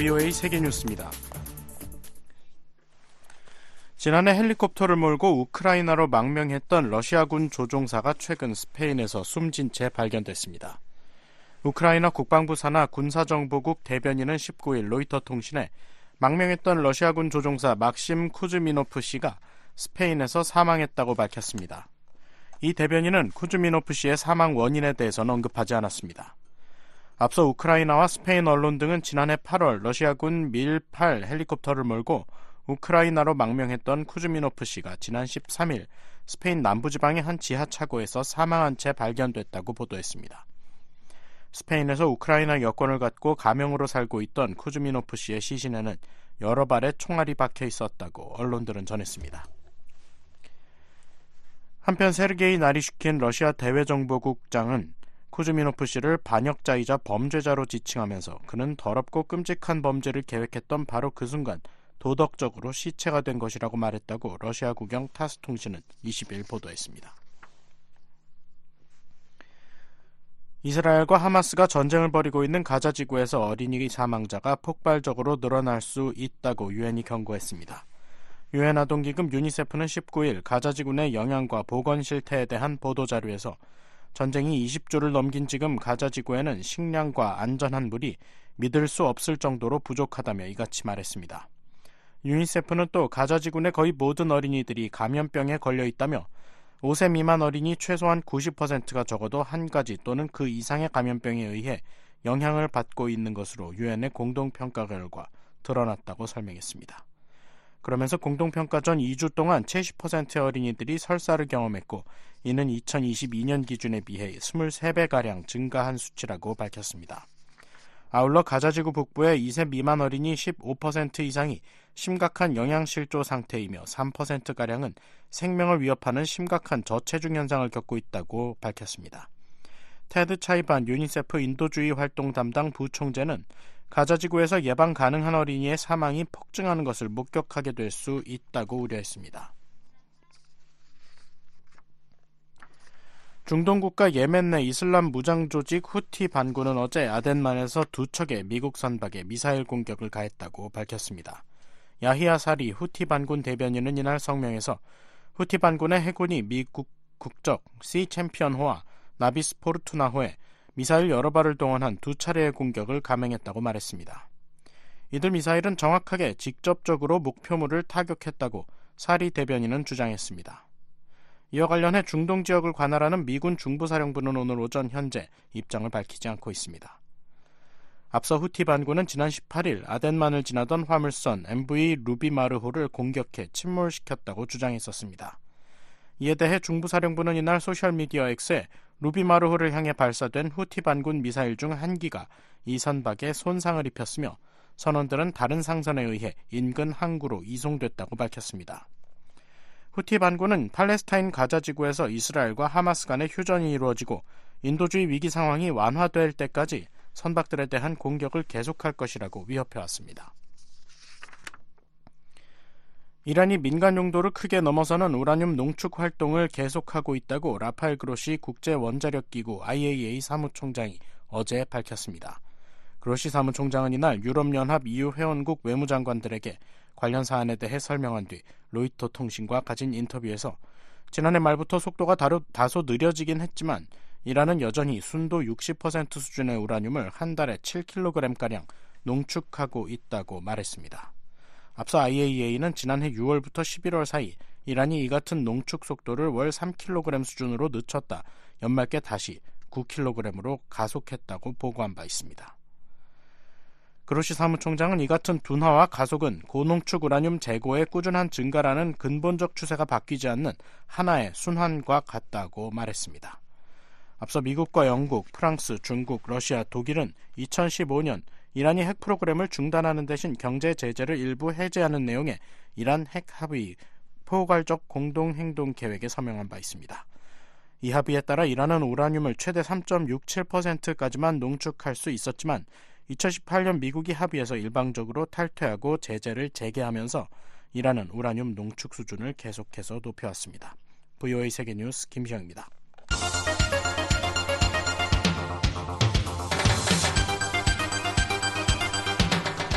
VOA 세계뉴스입니다. 지난해 헬리콥터를 몰고 우크라이나로 망명했던 러시아군 조종사가 최근 스페인에서 숨진 채 발견됐습니다. 우크라이나 국방부 산하 군사정보국 대변인은 19일 로이터 통신에 망명했던 러시아군 조종사 막심 쿠즈미노프 씨가 스페인에서 사망했다고 밝혔습니다. 이 대변인은 쿠즈미노프 씨의 사망 원인에 대해서는 언급하지 않았습니다. 앞서 우크라이나와 스페인 언론 등은 지난해 8월 러시아군 밀8 헬리콥터를 몰고 우크라이나로 망명했던 쿠즈미노프 씨가 지난 13일 스페인 남부지방의 한 지하차고에서 사망한 채 발견됐다고 보도했습니다. 스페인에서 우크라이나 여권을 갖고 가명으로 살고 있던 쿠즈미노프 씨의 시신에는 여러 발의 총알이 박혀 있었다고 언론들은 전했습니다. 한편 세르게이 나리슈킨 러시아 대외정보국장은 쿠즈미노프 씨를 반역자이자 범죄자로 지칭하면서 그는 더럽고 끔찍한 범죄를 계획했던 바로 그 순간 도덕적으로 시체가 된 것이라고 말했다고 러시아 국영 타스 통신은 20일 보도했습니다. 이스라엘과 하마스가 전쟁을 벌이고 있는 가자 지구에서 어린이 사망자가 폭발적으로 늘어날 수 있다고 유엔이 경고했습니다. 유엔 아동기금 유니세프는 19일 가자 지구 내 영양과 보건 실태에 대한 보도 자료에서 전쟁이 20주를 넘긴 지금 가자 지구에는 식량과 안전한 물이 믿을 수 없을 정도로 부족하다며 이같이 말했습니다. 유니세프는 또 가자 지구 내 거의 모든 어린이들이 감염병에 걸려 있다며 5세 미만 어린이 최소한 90%가 적어도 한 가지 또는 그 이상의 감염병에 의해 영향을 받고 있는 것으로 유엔의 공동평가 결과 드러났다고 설명했습니다. 그러면서 공동평가 전 2주 동안 70%의 어린이들이 설사를 경험했고 이는 2022년 기준에 비해 23배가량 증가한 수치라고 밝혔습니다. 아울러 가자지구 북부의 2세 미만 어린이 15% 이상이 심각한 영양실조 상태이며 3%가량은 생명을 위협하는 심각한 저체중 현상을 겪고 있다고 밝혔습니다. 테드 차이반 유니세프 인도주의 활동 담당 부총재는 가자지구에서 예방 가능한 어린이의 사망이 폭증하는 것을 목격하게 될 수 있다고 우려했습니다. 중동 국가 예멘 내 이슬람 무장 조직 후티 반군은 어제 아덴만에서 두 척의 미국 선박에 미사일 공격을 가했다고 밝혔습니다. 야히야 사리 후티 반군 대변인은 이날 성명에서 후티 반군의 해군이 미국 국적 C 챔피언호와 나비스 포르투나호에 미사일 여러 발을 동원한 두 차례의 공격을 감행했다고 말했습니다. 이들 미사일은 정확하게 직접적으로 목표물을 타격했다고 사리 대변인은 주장했습니다. 이와 관련해 중동 지역을 관할하는 미군 중부사령부는 오늘 오전 현재 입장을 밝히지 않고 있습니다. 앞서 후티 반군은 지난 18일 아덴만을 지나던 화물선 MV 루비마르호를 공격해 침몰시켰다고 주장했었습니다. 이에 대해 중부사령부는 이날 소셜미디어 X에 루비마르호를 향해 발사된 후티 반군 미사일 중 한 기가 이 선박에 손상을 입혔으며 선원들은 다른 상선에 의해 인근 항구로 이송됐다고 밝혔습니다. 후티 반군은 팔레스타인 가자 지구에서 이스라엘과 하마스 간의 휴전이 이루어지고 인도주의 위기 상황이 완화될 때까지 선박들에 대한 공격을 계속할 것이라고 위협해왔습니다. 이란이 민간 용도를 크게 넘어서는 우라늄 농축 활동을 계속하고 있다고 라파엘 그로시 국제 원자력 기구 IAEA 사무총장이 어제 밝혔습니다. 그로시 사무총장은 이날 유럽연합 EU 회원국 외무장관들에게 관련 사안에 대해 설명한 뒤 로이터 통신과 가진 인터뷰에서 지난해 말부터 속도가 다루, 다소 느려지긴 했지만 이란은 여전히 순도 60% 수준의 우라늄을 한 달에 7kg가량 농축하고 있다고 말했습니다. 앞서 IAEA는 지난해 6월부터 11월 사이 이란이 이 같은 농축 속도를 월 3kg 수준으로 늦췄다 연말께 다시 9kg으로 가속했다고 보고한 바 있습니다. 그로시 사무총장은 이 같은 둔화와 가속은 고농축 우라늄 재고의 꾸준한 증가라는 근본적 추세가 바뀌지 않는 하나의 순환과 같다고 말했습니다. 앞서 미국과 영국, 프랑스, 중국, 러시아, 독일은 2015년 이란이 핵 프로그램을 중단하는 대신 경제 제재를 일부 해제하는 내용의 이란 핵 합의 포괄적 공동 행동 계획에 서명한 바 있습니다. 이 합의에 따라 이란은 우라늄을 최대 3.67%까지만 농축할 수 있었지만 2018년 미국이 합의해서 일방적으로 탈퇴하고 제재를 재개하면서 이란은 우라늄 농축 수준을 계속해서 높여왔습니다. VOA 세계뉴스 김시영입니다.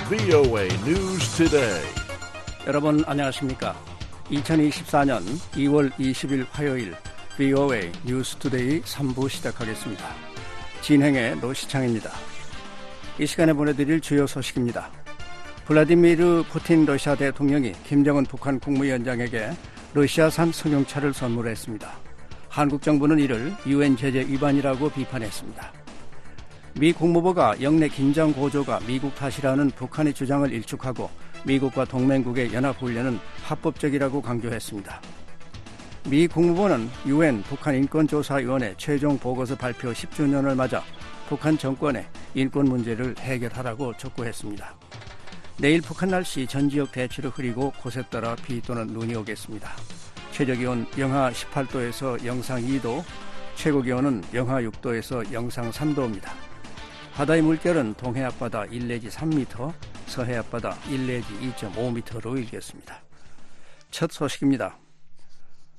VOA News Today. 여러분 안녕하십니까? 2024년 2월 20일 화요일 VOA 뉴스 투데이 3부 시작하겠습니다. 진행의 노시창입니다. 이 시간에 보내드릴 주요 소식입니다. 블라디미르 푸틴 러시아 대통령이 김정은 북한 국무위원장에게 러시아산 승용차를 선물했습니다. 한국 정부는 이를 유엔 제재 위반이라고 비판했습니다. 미 국무부가 영내 긴장 고조가 미국 탓이라는 북한의 주장을 일축하고 미국과 동맹국의 연합훈련은 합법적이라고 강조했습니다. 미 국무부는 유엔 북한 인권조사위원회 최종 보고서 발표 10주년을 맞아 북한 정권의 인권 문제를 해결하라고 촉구했습니다. 내일 북한 날씨 전 지역 대체로 흐리고 곳에 따라 비 또는 눈이 오겠습니다. 최저 기온 영하 18도에서 영상 2도, 최고 기온은 영하 6도에서 영상 3도입니다. 바다의 물결은 동해 앞바다 1 내지 3m, 서해 앞바다 1 내지 2.5m로 일겠습니다. 첫 소식입니다.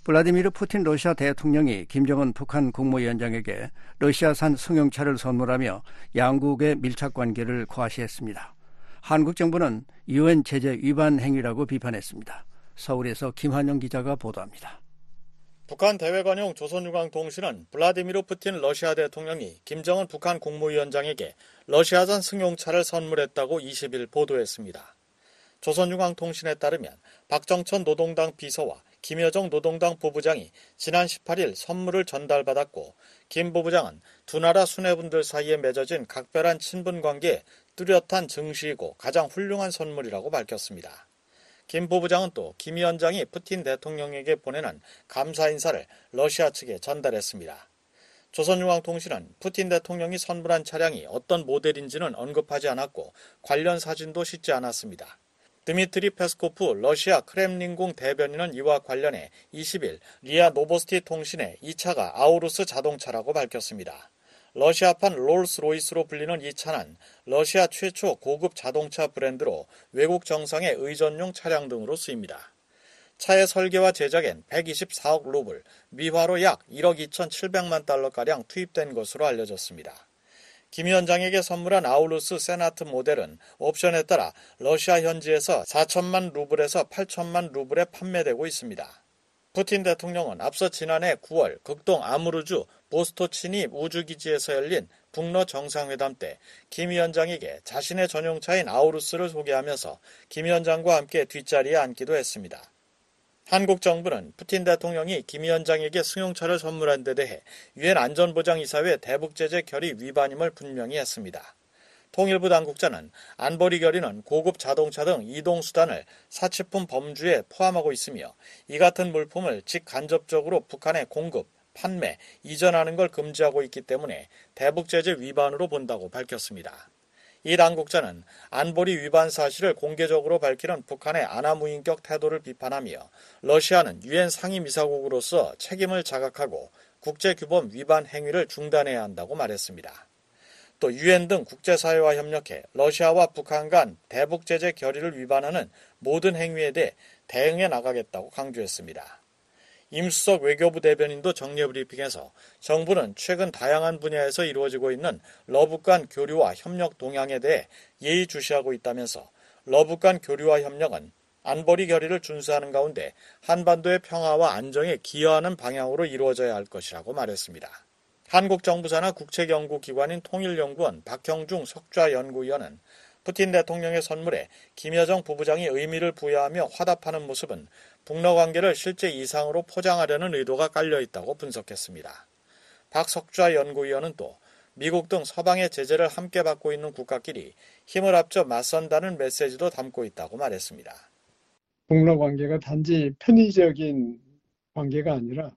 블라디미르 푸틴 러시아 대통령이 김정은 북한 국무위원장에게 러시아산 승용차를 선물하며 양국의 밀착 관계를 과시했습니다. 한국 정부는 유엔 제재 위반 행위라고 비판했습니다. 서울에서 김한영 기자가 보도합니다. 북한 대외관용 조선유광통신은 블라디미르 푸틴 러시아 대통령이 김정은 북한 국무위원장에게 러시아산 승용차를 선물했다고 20일 보도했습니다. 조선유광통신에 따르면 박정천 노동당 비서와 김여정 노동당 부부장이 지난 18일 선물을 전달받았고 김 부부장은 두 나라 수뇌분들 사이에 맺어진 각별한 친분 관계에 뚜렷한 증시이고 가장 훌륭한 선물이라고 밝혔습니다. 김 부부장은 또 김 위원장이 푸틴 대통령에게 보내는 감사 인사를 러시아 측에 전달했습니다. 조선중앙통신은 푸틴 대통령이 선물한 차량이 어떤 모델인지는 언급하지 않았고 관련 사진도 싣지 않았습니다. 드미트리 페스코프 러시아 크렘린궁 대변인은 이와 관련해 20일 리아 노보스티 통신에 이 차가 아우루스 자동차라고 밝혔습니다. 러시아판 롤스로이스로 불리는 이 차는 러시아 최초 고급 자동차 브랜드로 외국 정상의 의전용 차량 등으로 쓰입니다. 차의 설계와 제작엔 124억 루블, 미화로 약 1억 2,700만 달러가량 투입된 것으로 알려졌습니다. 김 위원장에게 선물한 아우루스 세나트 모델은 옵션에 따라 러시아 현지에서 4천만 루블에서 8천만 루블에 판매되고 있습니다. 푸틴 대통령은 앞서 지난해 9월 극동 아무르주 보스토치니 우주기지에서 열린 북러 정상회담 때 김 위원장에게 자신의 전용차인 아우루스를 소개하면서 김 위원장과 함께 뒷자리에 앉기도 했습니다. 한국 정부는 푸틴 대통령이 김 위원장에게 승용차를 선물한 데 대해 유엔 안전보장이사회 대북제재 결의 위반임을 분명히 했습니다. 통일부 당국자는 안보리 결의는 고급 자동차 등 이동수단을 사치품 범주에 포함하고 있으며 이 같은 물품을 직간접적으로 북한에 공급, 판매, 이전하는 걸 금지하고 있기 때문에 대북제재 위반으로 본다고 밝혔습니다. 이 당국자는 안보리 위반 사실을 공개적으로 밝히는 북한의 아나무인격 태도를 비판하며 러시아는 유엔 상임이사국으로서 책임을 자각하고 국제규범 위반 행위를 중단해야 한다고 말했습니다. 또 유엔 등 국제사회와 협력해 러시아와 북한 간 대북 제재 결의를 위반하는 모든 행위에 대해 대응해 나가겠다고 강조했습니다. 임수석 외교부 대변인도 정례 브리핑에서 정부는 최근 다양한 분야에서 이루어지고 있는 러북 간 교류와 협력 동향에 대해 예의주시하고 있다면서 러북 간 교류와 협력은 안보리 결의를 준수하는 가운데 한반도의 평화와 안정에 기여하는 방향으로 이루어져야 할 것이라고 말했습니다. 한국 정부 산하 국책연구기관인 통일연구원 박형중 석좌연구위원은 푸틴 대통령의 선물에 김여정 부부장이 의미를 부여하며 화답하는 모습은 북러 관계를 실제 이상으로 포장하려는 의도가 깔려 있다고 분석했습니다. 박석좌 연구위원은 또 미국 등 서방의 제재를 함께 받고 있는 국가끼리 힘을 합쳐 맞선다는 메시지도 담고 있다고 말했습니다. 북러 관계가 단지 편의적인 관계가 아니라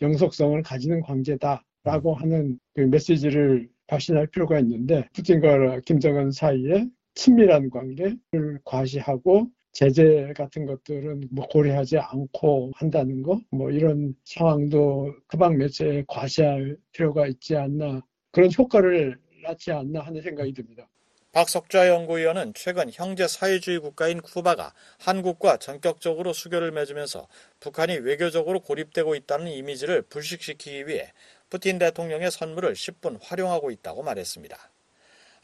영속성을 가지는 관계다. 라고 하는 그 메시지를 발신할 필요가 있는데 푸틴과 김정은 사이에 친밀한 관계를 과시하고 제재 같은 것들은 뭐 고려하지 않고 한다는 거, 뭐 이런 상황도 그방 매체에 과시할 필요가 있지 않나 그런 효과를 낳지 않나 하는 생각이 듭니다. 박석좌 연구위원은 최근 형제 사회주의 국가인 쿠바가 한국과 전격적으로 수교를 맺으면서 북한이 외교적으로 고립되고 있다는 이미지를 불식시키기 위해 푸틴 대통령의 선물을 10분 활용하고 있다고 말했습니다.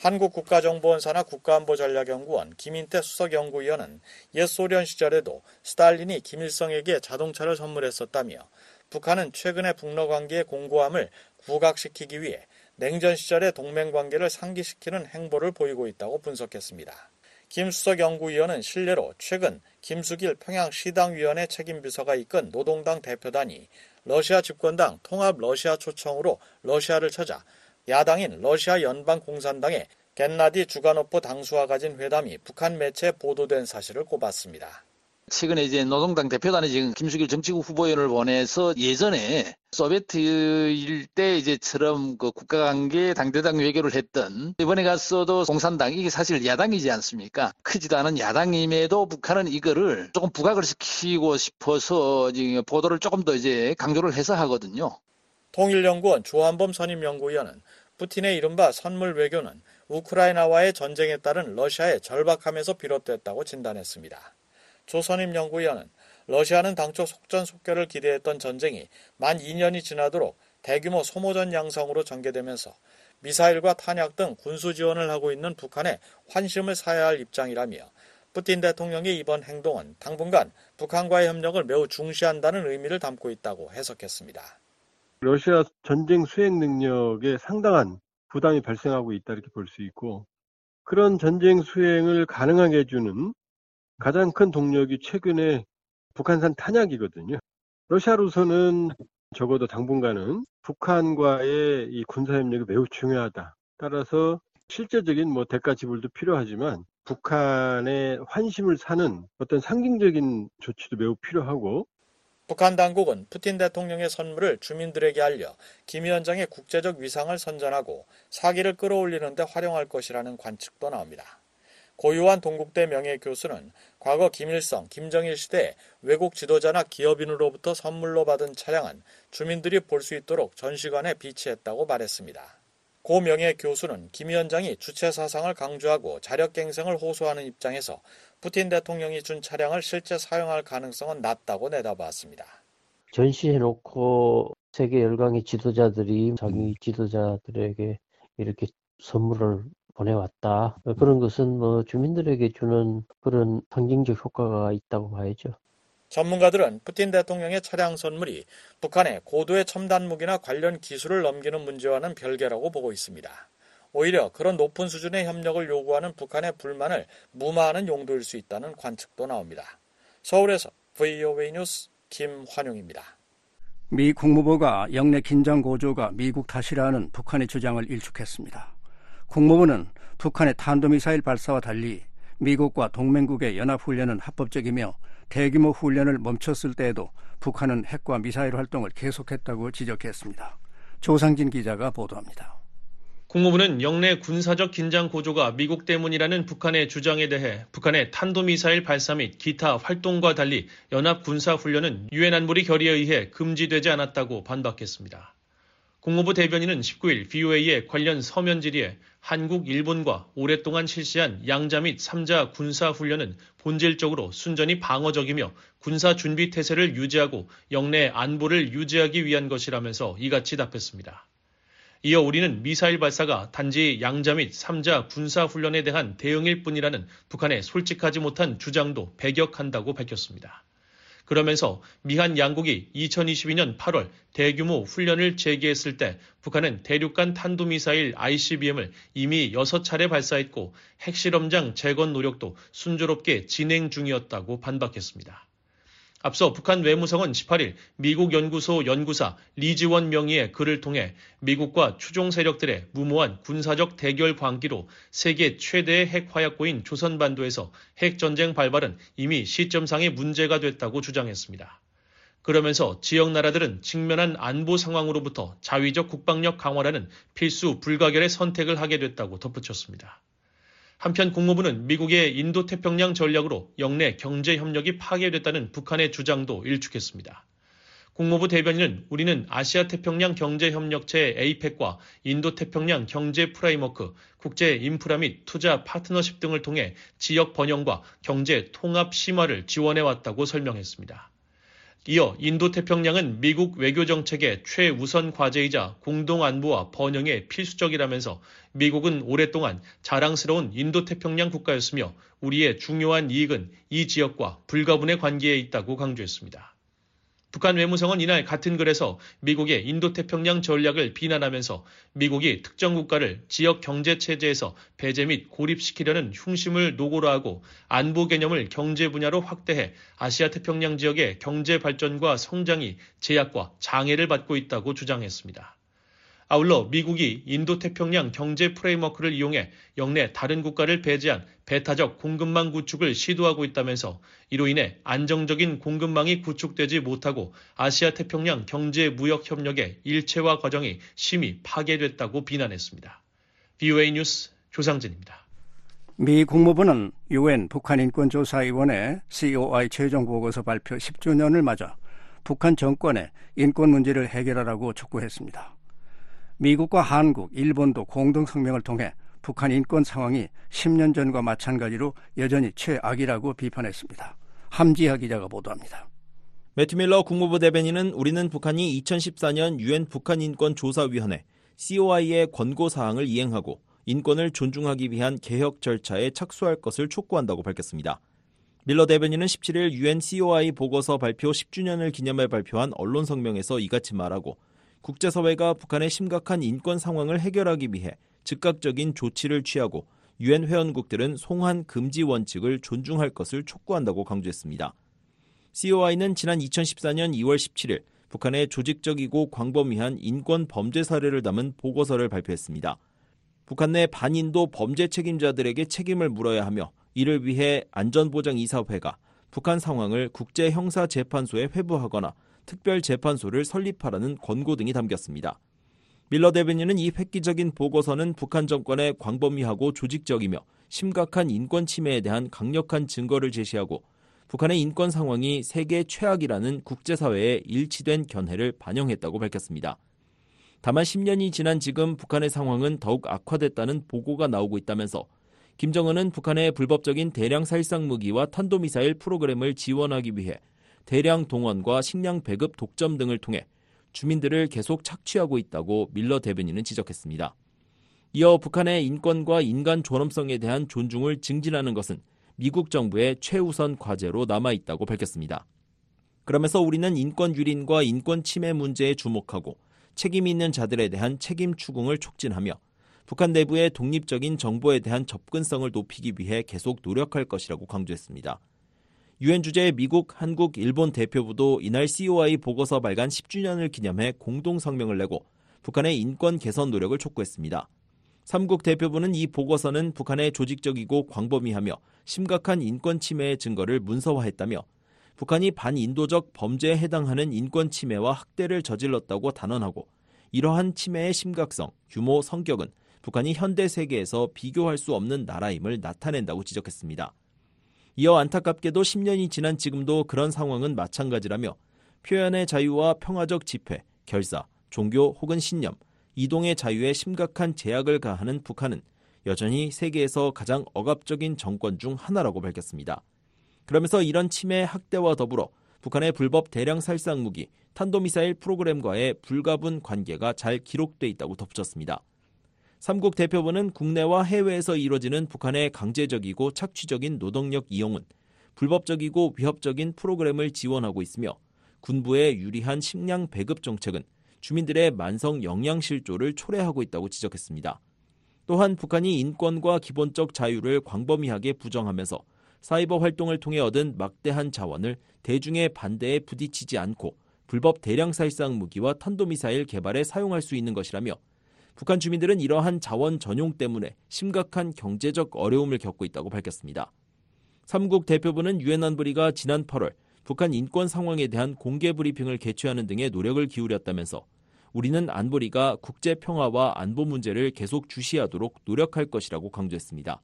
한국국가정보원사나 국가안보전략연구원 김인태 수석연구위원은 옛 소련 시절에도 스탈린이 김일성에게 자동차를 선물했었다며 북한은 최근의 북러 관계의 공고함을 부각시키기 위해 냉전 시절의 동맹 관계를 상기시키는 행보를 보이고 있다고 분석했습니다. 김 수석 연구위원은 실례로 최근 김수길 평양시당위원회 책임비서가 이끈 노동당 대표단이 러시아 집권당 통합 러시아 초청으로 러시아를 찾아 야당인 러시아 연방공산당의 겐나디 주가노프 당수와 가진 회담이 북한 매체에 보도된 사실을 꼽았습니다. 최근에 이제 노동당 대표단에 지금 김수길 정치국 후보위원을 보내서 예전에 소비에트일 때 이제처럼 그 국가관계 당대당 외교를 했던 이번에 갔어도 공산당 이게 사실 야당이지 않습니까? 크지도 않은 야당임에도 북한은 이거를 조금 부각을 시키고 싶어서 지금 보도를 조금 더 이제 강조를 해서 하거든요. 통일연구원 조한범 선임연구위원은 푸틴의 이른바 선물 외교는 우크라이나와의 전쟁에 따른 러시아의 절박함에서 비롯됐다고 진단했습니다. 조선임 연구위원은 러시아는 당초 속전속결을 기대했던 전쟁이 만 2년이 지나도록 대규모 소모전 양상으로 전개되면서 미사일과 탄약 등 군수 지원을 하고 있는 북한에 환심을 사야 할 입장이라며 푸틴 대통령의 이번 행동은 당분간 북한과의 협력을 매우 중시한다는 의미를 담고 있다고 해석했습니다. 러시아 전쟁 수행 능력에 상당한 부담이 발생하고 있다 이렇게 볼 수 있고 그런 전쟁 수행을 가능하게 해주는 가장 큰 동력이 최근에 북한산 탄약이거든요. 러시아로서는 적어도 당분간은 북한과의 이 군사협력이 매우 중요하다. 따라서 실제적인 뭐 대가 지불도 필요하지만 북한의 환심을 사는 어떤 상징적인 조치도 매우 필요하고 북한 당국은 푸틴 대통령의 선물을 주민들에게 알려 김 위원장의 국제적 위상을 선전하고 사기를 끌어올리는 데 활용할 것이라는 관측도 나옵니다. 고유한 동국대 명예교수는 과거 김일성, 김정일 시대에 외국 지도자나 기업인으로부터 선물로 받은 차량은 주민들이 볼 수 있도록 전시관에 비치했다고 말했습니다. 고 명예교수는 김 위원장이 주체 사상을 강조하고 자력갱생을 호소하는 입장에서 푸틴 대통령이 준 차량을 실제 사용할 가능성은 낮다고 내다봤습니다. 전시해놓고 세계 열강의 지도자들이 자기 지도자들에게 이렇게 선물을 보내왔다. 그런 것은 뭐 주민들에게 주는 그런 상징적 효과가 있다고 봐야죠. 전문가들은 푸틴 대통령의 차량 선물이 북한의 고도의 첨단 무기나 관련 기술을 넘기는 문제와는 별개라고 보고 있습니다. 오히려 그런 높은 수준의 협력을 요구하는 북한의 불만을 무마하는 용도일 수 있다는 관측도 나옵니다. 서울에서 VOA 뉴스 김환용입니다. 미 국무부가 영내 긴장 고조가 미국 탓이라는 북한의 주장을 일축했습니다. 국무부는 북한의 탄도미사일 발사와 달리 미국과 동맹국의 연합훈련은 합법적이며 대규모 훈련을 멈췄을 때에도 북한은 핵과 미사일 활동을 계속했다고 지적했습니다. 조상진 기자가 보도합니다. 국무부는 영내 군사적 긴장 고조가 미국 때문이라는 북한의 주장에 대해 북한의 탄도미사일 발사 및 기타 활동과 달리 연합 군사 훈련은 유엔 안보리 결의에 의해 금지되지 않았다고 반박했습니다. 국무부 대변인은 19일 BOA의 관련 서면 질의에 한국, 일본과 오랫동안 실시한 양자 및 3자 군사 훈련은 본질적으로 순전히 방어적이며 군사 준비 태세를 유지하고 영내 안보를 유지하기 위한 것이라면서 이같이 답했습니다. 이어 우리는 미사일 발사가 단지 양자 및 3자 군사 훈련에 대한 대응일 뿐이라는 북한의 솔직하지 못한 주장도 배격한다고 밝혔습니다. 그러면서 미한 양국이 2022년 8월 대규모 훈련을 재개했을 때 북한은 대륙간 탄도미사일 ICBM을 이미 6차례 발사했고 핵실험장 재건 노력도 순조롭게 진행 중이었다고 반박했습니다. 앞서 북한 외무성은 18일 미국 연구소 연구사 리지원 명의의 글을 통해 미국과 추종 세력들의 무모한 군사적 대결 광기로 세계 최대의 핵 화약고인 조선반도에서 핵 전쟁 발발은 이미 시점상의 문제가 됐다고 주장했습니다. 그러면서 지역 나라들은 직면한 안보 상황으로부터 자위적 국방력 강화라는 필수 불가결의 선택을 하게 됐다고 덧붙였습니다. 한편 국무부는 미국의 인도태평양 전략으로 역내 경제 협력이 파괴됐다는 북한의 주장도 일축했습니다. 국무부 대변인은 우리는 아시아 태평양 경제 협력체 APEC과 인도 태평양 경제 프레임워크, 국제 인프라 및 투자 파트너십 등을 통해 지역 번영과 경제 통합 심화를 지원해 왔다고 설명했습니다. 이어 인도태평양은 미국 외교정책의 최우선 과제이자 공동안보와 번영에 필수적이라면서 미국은 오랫동안 자랑스러운 인도태평양 국가였으며 우리의 중요한 이익은 이 지역과 불가분의 관계에 있다고 강조했습니다. 북한 외무성은 이날 같은 글에서 미국의 인도태평양 전략을 비난하면서 미국이 특정 국가를 지역 경제 체제에서 배제 및 고립시키려는 흉심을 노고로 하고 안보 개념을 경제 분야로 확대해 아시아 태평양 지역의 경제 발전과 성장이 제약과 장애를 받고 있다고 주장했습니다. 아울러 미국이 인도태평양 경제 프레임워크를 이용해 영내 다른 국가를 배제한 배타적 공급망 구축을 시도하고 있다면서 이로 인해 안정적인 공급망이 구축되지 못하고 아시아 태평양 경제 무역 협력의 일체화 과정이 심히 파괴됐다고 비난했습니다. BOA 뉴스 조상진입니다. 미 국무부는 유엔 북한인권조사위원회 COI 최종 보고서 발표 10주년을 맞아 북한 정권의 인권 문제를 해결하라고 촉구했습니다. 미국과 한국, 일본도 공동 성명을 통해 북한 인권 상황이 10년 전과 마찬가지로 여전히 최악이라고 비판했습니다. 함지하 기자가 보도합니다. 매튜 밀러 국무부 대변인은 우리는 북한이 2014년 유엔 북한 인권 조사위원회 COI의 권고 사항을 이행하고 인권을 존중하기 위한 개혁 절차에 착수할 것을 촉구한다고 밝혔습니다. 밀러 대변인은 17일 유엔 COI 보고서 발표 10주년을 기념해 발표한 언론 성명에서 이같이 말하고 국제사회가 북한의 심각한 인권 상황을 해결하기 위해 즉각적인 조치를 취하고 유엔 회원국들은 송환 금지 원칙을 존중할 것을 촉구한다고 강조했습니다. COI는 지난 2014년 2월 17일 북한의 조직적이고 광범위한 인권 범죄 사례를 담은 보고서를 발표했습니다. 북한 내 반인도 범죄 책임자들에게 책임을 물어야 하며 이를 위해 안전보장이사회가 북한 상황을 국제형사재판소에 회부하거나 특별재판소를 설립하라는 권고 등이 담겼습니다. 밀러 대변인은 이 획기적인 보고서는 북한 정권의 광범위하고 조직적이며 심각한 인권 침해에 대한 강력한 증거를 제시하고 북한의 인권 상황이 세계 최악이라는 국제사회의 일치된 견해를 반영했다고 밝혔습니다. 다만 10년이 지난 지금 북한의 상황은 더욱 악화됐다는 보고가 나오고 있다면서 김정은은 북한의 불법적인 대량 살상 무기와 탄도미사일 프로그램을 지원하기 위해 대량 동원과 식량 배급 독점 등을 통해 주민들을 계속 착취하고 있다고 밀러 대변인은 지적했습니다. 이어 북한의 인권과 인간 존엄성에 대한 존중을 증진하는 것은 미국 정부의 최우선 과제로 남아 있다고 밝혔습니다. 그러면서 우리는 인권 유린과 인권 침해 문제에 주목하고 책임 있는 자들에 대한 책임 추궁을 촉진하며 북한 내부의 독립적인 정보에 대한 접근성을 높이기 위해 계속 노력할 것이라고 강조했습니다. 유엔 주재의 미국, 한국, 일본 대표부도 이날 COI 보고서 발간 10주년을 기념해 공동 성명을 내고 북한의 인권 개선 노력을 촉구했습니다. 삼국 대표부는 이 보고서는 북한의 조직적이고 광범위하며 심각한 인권 침해의 증거를 문서화했다며 북한이 반인도적 범죄에 해당하는 인권 침해와 학대를 저질렀다고 단언하고 이러한 침해의 심각성, 규모, 성격은 북한이 현대 세계에서 비교할 수 없는 나라임을 나타낸다고 지적했습니다. 이어 안타깝게도 10년이 지난 지금도 그런 상황은 마찬가지라며 표현의 자유와 평화적 집회, 결사, 종교 혹은 신념, 이동의 자유에 심각한 제약을 가하는 북한은 여전히 세계에서 가장 억압적인 정권 중 하나라고 밝혔습니다. 그러면서 이런 침해 학대와 더불어 북한의 불법 대량 살상 무기, 탄도미사일 프로그램과의 불가분 관계가 잘 기록돼 있다고 덧붙였습니다. 삼국 대표부는 국내와 해외에서 이뤄지는 북한의 강제적이고 착취적인 노동력 이용은 불법적이고 위협적인 프로그램을 지원하고 있으며 군부의 유리한 식량 배급 정책은 주민들의 만성 영양 실조를 초래하고 있다고 지적했습니다. 또한 북한이 인권과 기본적 자유를 광범위하게 부정하면서 사이버 활동을 통해 얻은 막대한 자원을 대중의 반대에 부딪히지 않고 불법 대량 살상 무기와 탄도미사일 개발에 사용할 수 있는 것이라며 북한 주민들은 이러한 자원 전용 때문에 심각한 경제적 어려움을 겪고 있다고 밝혔습니다. 삼국 대표부는 유엔 안보리가 지난 8월 북한 인권 상황에 대한 공개 브리핑을 개최하는 등의 노력을 기울였다면서 우리는 안보리가 국제 평화와 안보 문제를 계속 주시하도록 노력할 것이라고 강조했습니다.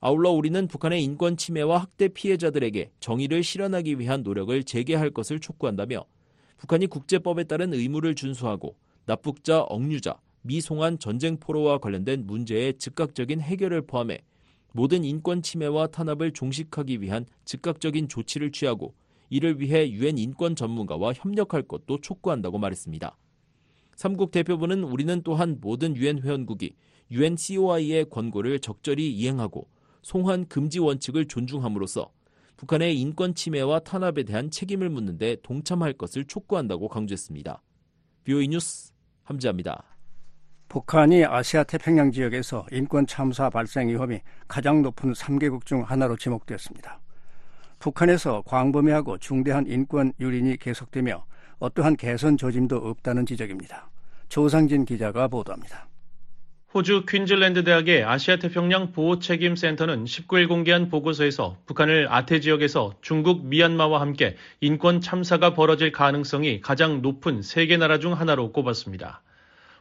아울러 우리는 북한의 인권 침해와 학대 피해자들에게 정의를 실현하기 위한 노력을 재개할 것을 촉구한다며 북한이 국제법에 따른 의무를 준수하고 납북자, 억류자, 미송환 전쟁 포로와 관련된 문제의 즉각적인 해결을 포함해 모든 인권 침해와 탄압을 종식하기 위한 즉각적인 조치를 취하고 이를 위해 유엔 인권 전문가와 협력할 것도 촉구한다고 말했습니다. 삼국 대표부는 우리는 또한 모든 유엔 회원국이 유엔 COI의 권고를 적절히 이행하고 송환 금지 원칙을 존중함으로써 북한의 인권 침해와 탄압에 대한 책임을 묻는 데 동참할 것을 촉구한다고 강조했습니다. 비오이 뉴스 함지합니다. 북한이 아시아 태평양 지역에서 인권 참사 발생 위험이 가장 높은 3개국 중 하나로 지목되었습니다. 북한에서 광범위하고 중대한 인권 유린이 계속되며 어떠한 개선 조짐도 없다는 지적입니다. 조상진 기자가 보도합니다. 호주 퀸즐랜드 대학의 아시아 태평양 보호 책임 센터는 19일 공개한 보고서에서 북한을 아태 지역에서 중국, 미얀마와 함께 인권 참사가 벌어질 가능성이 가장 높은 세 개 나라 중 하나로 꼽았습니다.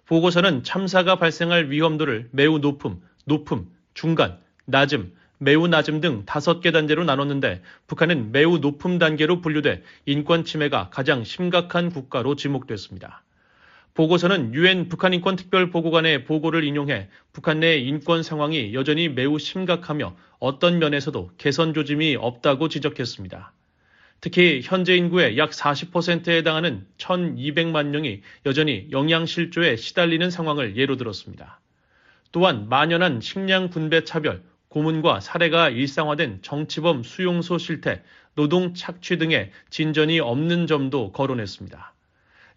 보고서는 참사가 발생할 위험도를 매우 높음, 높음, 중간, 낮음, 매우 낮음 등 다섯 개 단계로 나눴는데 북한은 매우 높음 단계로 분류돼 인권 침해가 가장 심각한 국가로 지목됐습니다. 보고서는 유엔 북한인권 특별보고관의 보고를 인용해 북한 내 인권 상황이 여전히 매우 심각하며 어떤 면에서도 개선 조짐이 없다고 지적했습니다. 특히 현재 인구의 약 40%에 해당하는 1,200만 명이 여전히 영양실조에 시달리는 상황을 예로 들었습니다. 또한 만연한 식량 분배 차별, 고문과 살해가 일상화된 정치범 수용소 실태, 노동 착취 등의 진전이 없는 점도 거론했습니다.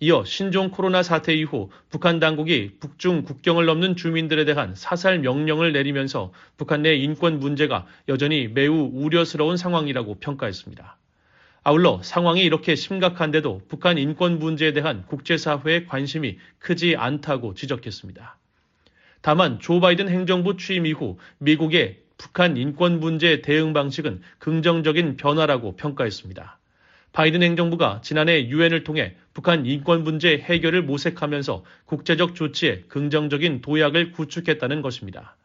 이어 신종 코로나 사태 이후 북한 당국이 북중 국경을 넘는 주민들에 대한 사살 명령을 내리면서 북한 내 인권 문제가 여전히 매우 우려스러운 상황이라고 평가했습니다. 아울러 상황이 이렇게 심각한데도 북한 인권 문제에 대한 국제사회의 관심이 크지 않다고 지적했습니다. 다만 조 바이든 행정부 취임 이후 미국의 북한 인권 문제 대응 방식은 긍정적인 변화라고 평가했습니다. 바이든 행정부가 지난해 유엔을 통해 북한 인권 문제 해결을 모색하면서 국제적 조치에 긍정적인 도약을 구축했다는 것입니다.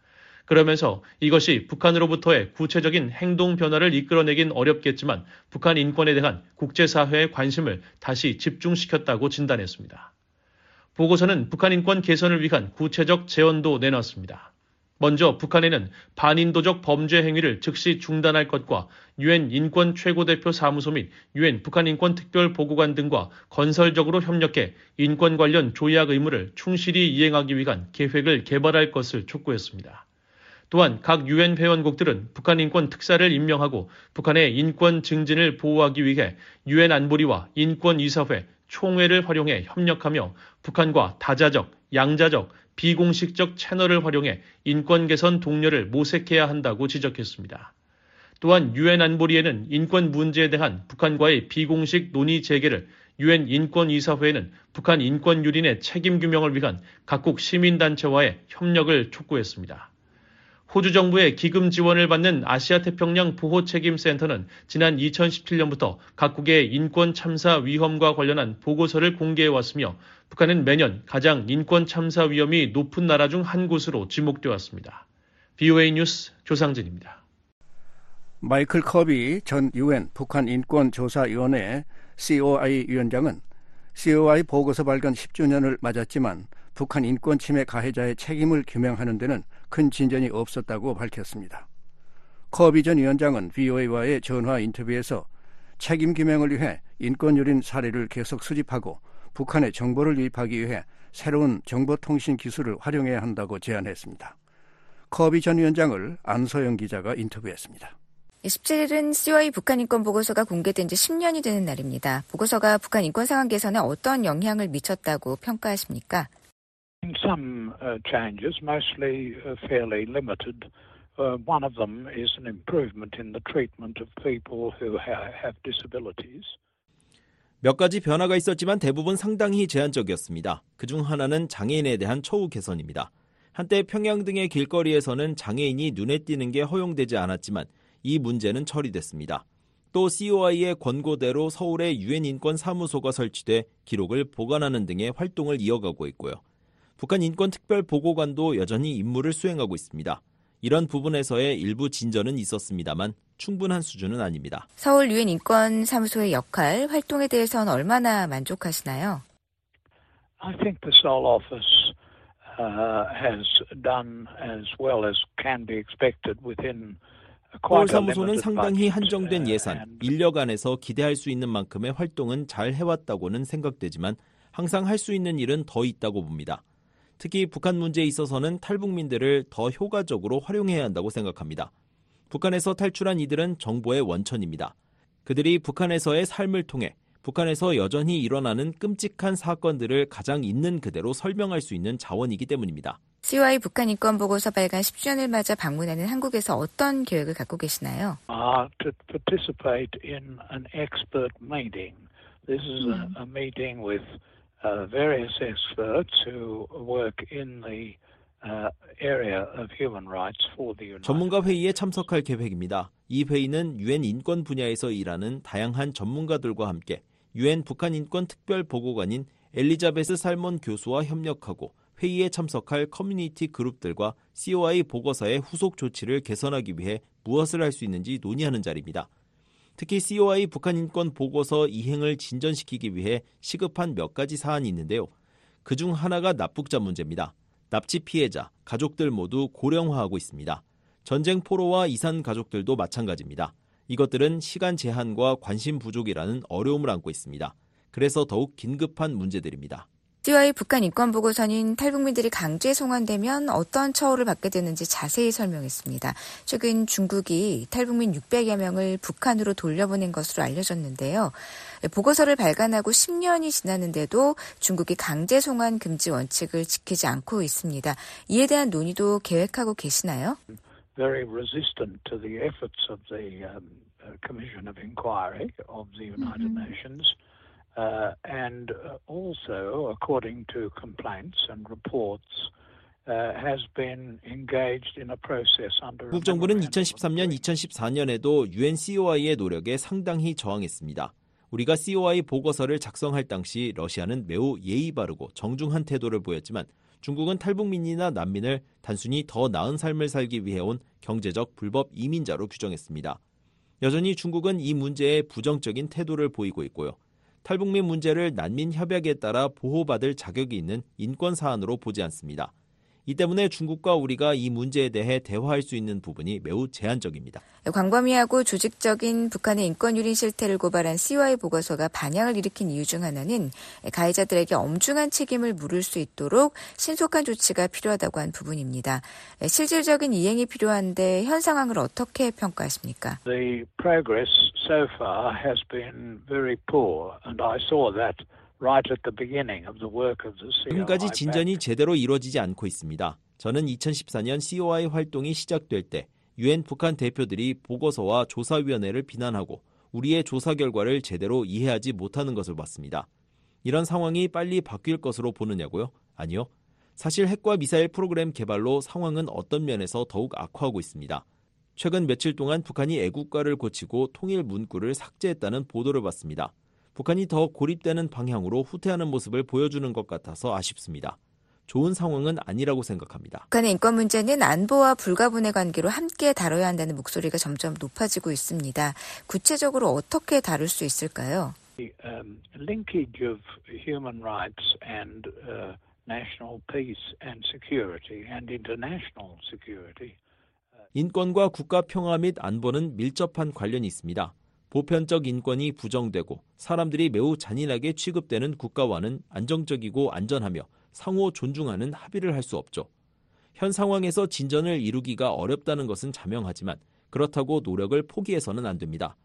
그러면서 이것이 북한으로부터의 구체적인 행동 변화를 이끌어내긴 어렵겠지만 북한 인권에 대한 국제사회의 관심을 다시 집중시켰다고 진단했습니다. 보고서는 북한 인권 개선을 위한 구체적 제언도 내놨습니다. 먼저 북한에는 반인도적 범죄 행위를 즉시 중단할 것과 유엔 인권 최고대표 사무소 및 유엔 북한 인권 특별 보고관 등과 건설적으로 협력해 인권 관련 조약 의무를 충실히 이행하기 위한 계획을 개발할 것을 촉구했습니다. 또한 각 유엔 회원국들은 북한 인권 특사를 임명하고 북한의 인권 증진을 보호하기 위해 유엔 안보리와 인권 이사회, 총회를 활용해 협력하며 북한과 다자적, 양자적, 비공식적 채널을 활용해 인권 개선 동료를 모색해야 한다고 지적했습니다. 또한 유엔 안보리에는 인권 문제에 대한 북한과의 비공식 논의 재개를 유엔 인권이사회는 북한 인권 유린의 책임 규명을 위한 각국 시민단체와의 협력을 촉구했습니다. 호주 정부의 기금 지원을 받는 아시아 태평양 보호 책임 센터는 지난 2017년부터 각국의 인권 참사 위험과 관련한 보고서를 공개해 왔으며 북한은 매년 가장 인권 참사 위험이 높은 나라 중 한 곳으로 지목되어 왔습니다. BOA 뉴스 조상진입니다. 마이클 커비 전 유엔 북한 인권 조사위원회 COI 위원장은 COI 보고서 발견 10주년을 맞았지만 북한 인권 침해 가해자의 책임을 규명하는 데는 큰 진전이 없었다고 밝혔습니다. 커비 전 위원장은 VOA와의 전화 인터뷰에서 책임 규명을 위해 인권 유린 사례를 계속 수집하고 북한의 정보를 유입하기 위해 새로운 정보통신 기술을 활용해야 한다고 제안했습니다. 커비 전 위원장을 안소영 기자가 인터뷰했습니다. 17일은 COI 북한 인권 보고서가 공개된 지 10년이 되는 날입니다. 보고서가 북한 인권 상황 개선에 어떤 영향을 미쳤다고 평가하십니까? Some changes, mostly fairly limited. One of them is an improvement in the treatment of people who have disabilities. 몇 가지 변화가 있었지만 대부분 상당히 제한적이었습니다. 그중 하나는 장애인에 대한 처우 개선입니다. 한때 평양 등의 길거리에서는 장애인이 눈에 띄는 게 허용되지 않았지만 이 문제는 처리됐습니다. 또 COI의 권고대로 서울에 유엔 인권 사무소가 설치돼 기록을 보관하는 등의 활동을 이어가고 있고요. 북한 인권 특별 보고관도 여전히 임무를 수행하고 있습니다. 이런 부분에서의 일부 진전은 있었습니다만 충분한 수준은 아닙니다. 서울 유엔 인권 사무소의 역할, 활동에 대해서는 얼마나 만족하시나요? I think the Seoul office uh, has done as well as can be expected within 서울 사무소는 상당히 한정된 예산, 인력 안에서 기대할 수 있는 만큼의 활동은 잘 해왔다고는 생각되지만 항상 할 수 있는 일은 더 있다고 봅니다. 특히 북한 문제에 있어서는 탈북민들을 더 효과적으로 활용해야 한다고 생각합니다. 북한에서 탈출한 이들은 정보의 원천입니다. 그들이 북한에서의 삶을 통해 북한에서 여전히 일어나는 끔찍한 사건들을 가장 있는 그대로 설명할 수 있는 자원이기 때문입니다. COI 북한 인권 보고서 발간 10주년을 맞아 방문하는 한국에서 어떤 계획을 갖고 계시나요? Uh, to participate in an expert meeting. This is a, a meeting with various experts who work in the uh, area of human rights for the United 전문가 회의에 참석할 계획입니다. 이 회의는 유엔 인권 분야에서 일하는 다양한 전문가들과 함께 유엔 북한 인권 특별 보고관인 엘리자베스 살몬 교수와 협력하고 회의에 참석할 커뮤니티 그룹들과 COI 보고서의 후속 조치를 개선하기 위해 무엇을 할 수 있는지 논의하는 자리입니다. 특히 COI 북한 인권 보고서 이행을 진전시키기 위해 시급한 몇 가지 사안이 있는데요. 그중 하나가 납북자 문제입니다. 납치 피해자, 가족들 모두 고령화하고 있습니다. 전쟁 포로와 이산 가족들도 마찬가지입니다. 이것들은 시간 제한과 관심 부족이라는 어려움을 안고 있습니다. 그래서 더욱 긴급한 문제들입니다. COI 북한 인권 보고서는 탈북민들이 강제 송환되면 어떤 처우를 받게 되는지 자세히 설명했습니다. 최근 중국이 탈북민 600여 명을 북한으로 돌려보낸 것으로 알려졌는데요. 보고서를 발간하고 10년이 지났는데도 중국이 강제 송환 금지 원칙을 지키지 않고 있습니다. 이에 대한 논의도 계획하고 계시나요? very resistant to the efforts of the um, Commission of Inquiry of the United mm-hmm. Nations. Uh, and also, according to complaints and reports, uh, has been engaged in a process under. 국 정부는 2013년, 2014년에도 UN COI의 노력에 상당히 저항했습니다. 우리가 COI 보고서를 작성할 당시 러시아는 매우 예의 바르고 정중한 태도를 보였지만 중국은 탈북민이나 난민을 단순히 더 나은 삶을 살기 위해 온 경제적 불법 이민자로 규정했습니다. 여전히 중국은 이 문제에 부정적인 태도를 보이고 있고요. 탈북민 문제를 난민 협약에 따라 보호받을 자격이 있는 인권 사안으로 보지 않습니다. 이 때문에 중국과 우리가 이 문제에 대해 대화할 수 있는 부분이 매우 제한적입니다. 광범위하고 조직적인 북한의 인권 유린 실태를 고발한 CY 보고서가 반향을 일으킨 이유 중 하나는 가해자들에게 엄중한 책임을 물을 수 있도록 신속한 조치가 필요하다고 한 부분입니다. 실질적인 이행이 필요한데 현 상황을 어떻게 평가하십니까? The progress so far has been very poor and I saw that 지금까지 진전이 제대로 이루어지지 않고 있습니다. 저는 2014년 COI 활동이 시작될 때 유엔 북한 대표들이 보고서와 조사위원회를 비난하고 우리의 조사 결과를 제대로 이해하지 못하는 것을 봤습니다. 이런 상황이 빨리 바뀔 것으로 보느냐고요? 아니요. 사실 핵과 미사일 프로그램 개발로 상황은 어떤 면에서 더욱 악화하고 있습니다. 최근 며칠 동안 북한이 애국가를 고치고 통일 문구를 삭제했다는 보도를 봤습니다. 북한이 더 고립되는 방향으로 후퇴하는 모습을 보여주는 것 같아서 아쉽습니다. 좋은 상황은 아니라고 생각합니다. 북한의 인권 문제는 안보와 불가분의 관계로 함께 다뤄야 한다는 목소리가 점점 높아지고 있습니다. 구체적으로 어떻게 다룰 수 있을까요? The um, linkage of human rights and uh, national peace and security and international security. 인권과 국가 평화 및 안보는 밀접한 관련이 있습니다. 보편적 인권이 부정되고 사람들이 매우 잔인하게 취급되는 국가와는 안정적이고 안전하며 상호 존중하는 합의를 할 수 없죠. 현 상황에서 진전을 이루기가 어렵다는 것은 자명하지만 그렇다고 노력을 포기해서는 안 됩니다.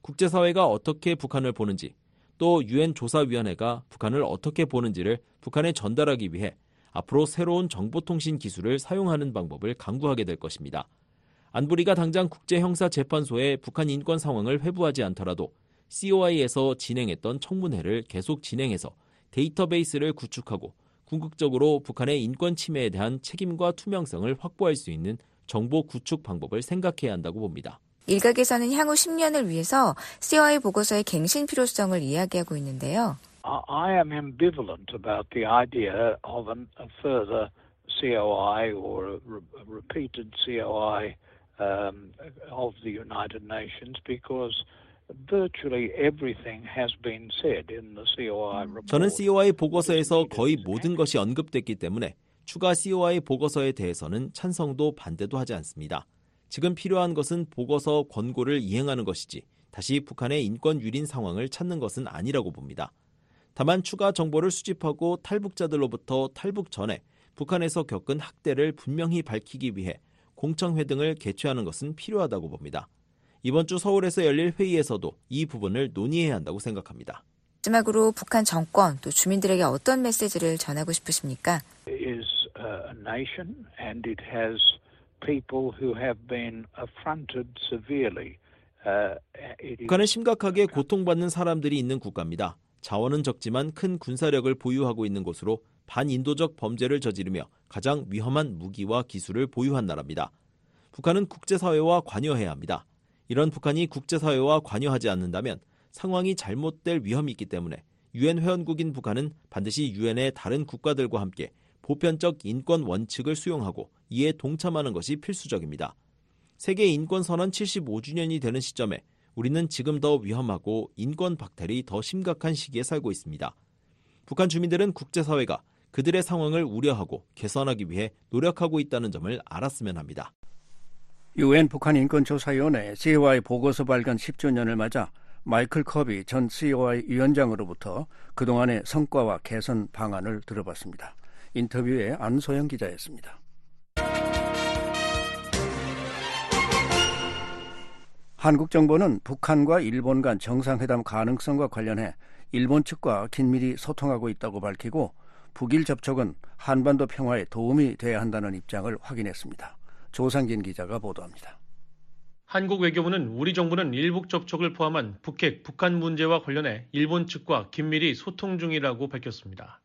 국제사회가 어떻게 북한을 보는지 또 유엔 조사위원회가 북한을 어떻게 보는지를 북한에 전달하기 위해 앞으로 새로운 정보통신 기술을 사용하는 방법을 강구하게 될 것입니다. 안보리가 당장 국제형사재판소에 북한 인권 상황을 회부하지 않더라도 COI에서 진행했던 청문회를 계속 진행해서 데이터베이스를 구축하고 궁극적으로 북한의 인권 침해에 대한 책임과 투명성을 확보할 수 있는 정보 구축 방법을 생각해야 한다고 봅니다. 일각에서는 향후 10년을 위해서 COI 보고서의 갱신 필요성을 이야기하고 있는데요. I am ambivalent about the idea of a further COI or a repeated COI um, of the United Nations because virtually everything has been said in the COI report. 저는 COI 보고서에서 거의 모든 것이 언급됐기 때문에 추가 COI 보고서에 대해서는 찬성도 반대도 하지 않습니다. 지금 필요한 것은 보고서 권고를 이행하는 것이지 다시 북한의 인권 유린 상황을 찾는 것은 아니라고 봅니다. 다만 추가 정보를 수집하고 탈북자들로부터 탈북 전에 북한에서 겪은 학대를 분명히 밝히기 위해 공청회 등을 개최하는 것은 필요하다고 봅니다. 이번 주 서울에서 열릴 회의에서도 이 부분을 논의해야 한다고 생각합니다. 마지막으로 북한 정권 또 주민들에게 어떤 메시지를 전하고 싶으십니까? is a nation and it has people who have been affronted severely. 북한은 심각하게 고통받는 사람들이 있는 국가입니다. 자원은 적지만 큰 군사력을 보유하고 있는 곳으로 반인도적 범죄를 저지르며 가장 위험한 무기와 기술을 보유한 나라입니다. 북한은 국제사회와 관여해야 합니다. 이런 북한이 국제사회와 관여하지 않는다면 상황이 잘못될 위험이 있기 때문에 유엔 회원국인 북한은 반드시 유엔의 다른 국가들과 함께 보편적 인권 원칙을 수용하고 이에 동참하는 것이 필수적입니다. 세계 인권 선언 75주년이 되는 시점에 우리는 지금 더 위험하고 인권 박탈이 더 심각한 시기에 살고 있습니다. 북한 주민들은 국제사회가 그들의 상황을 우려하고 개선하기 위해 노력하고 있다는 점을 알았으면 합니다. 유엔 북한 인권조사위원회 COI 보고서 발간 10주년을 맞아 마이클 커비 전 COI 위원장으로부터 그동안의 성과와 개선 방안을 들어봤습니다. 인터뷰에 안소영 기자였습니다. 한국 정부는 북한과 일본 간 정상회담 가능성과 관련해 일본 측과 긴밀히 소통하고 있다고 밝히고 북일 접촉은 한반도 평화에 도움이 돼야 한다는 입장을 확인했습니다. 조상진 기자가 보도합니다. 한국 외교부는 우리 정부는 일북 접촉을 포함한 북핵, 북한 문제와 관련해 일본 측과 긴밀히 소통 중이라고 밝혔습니다.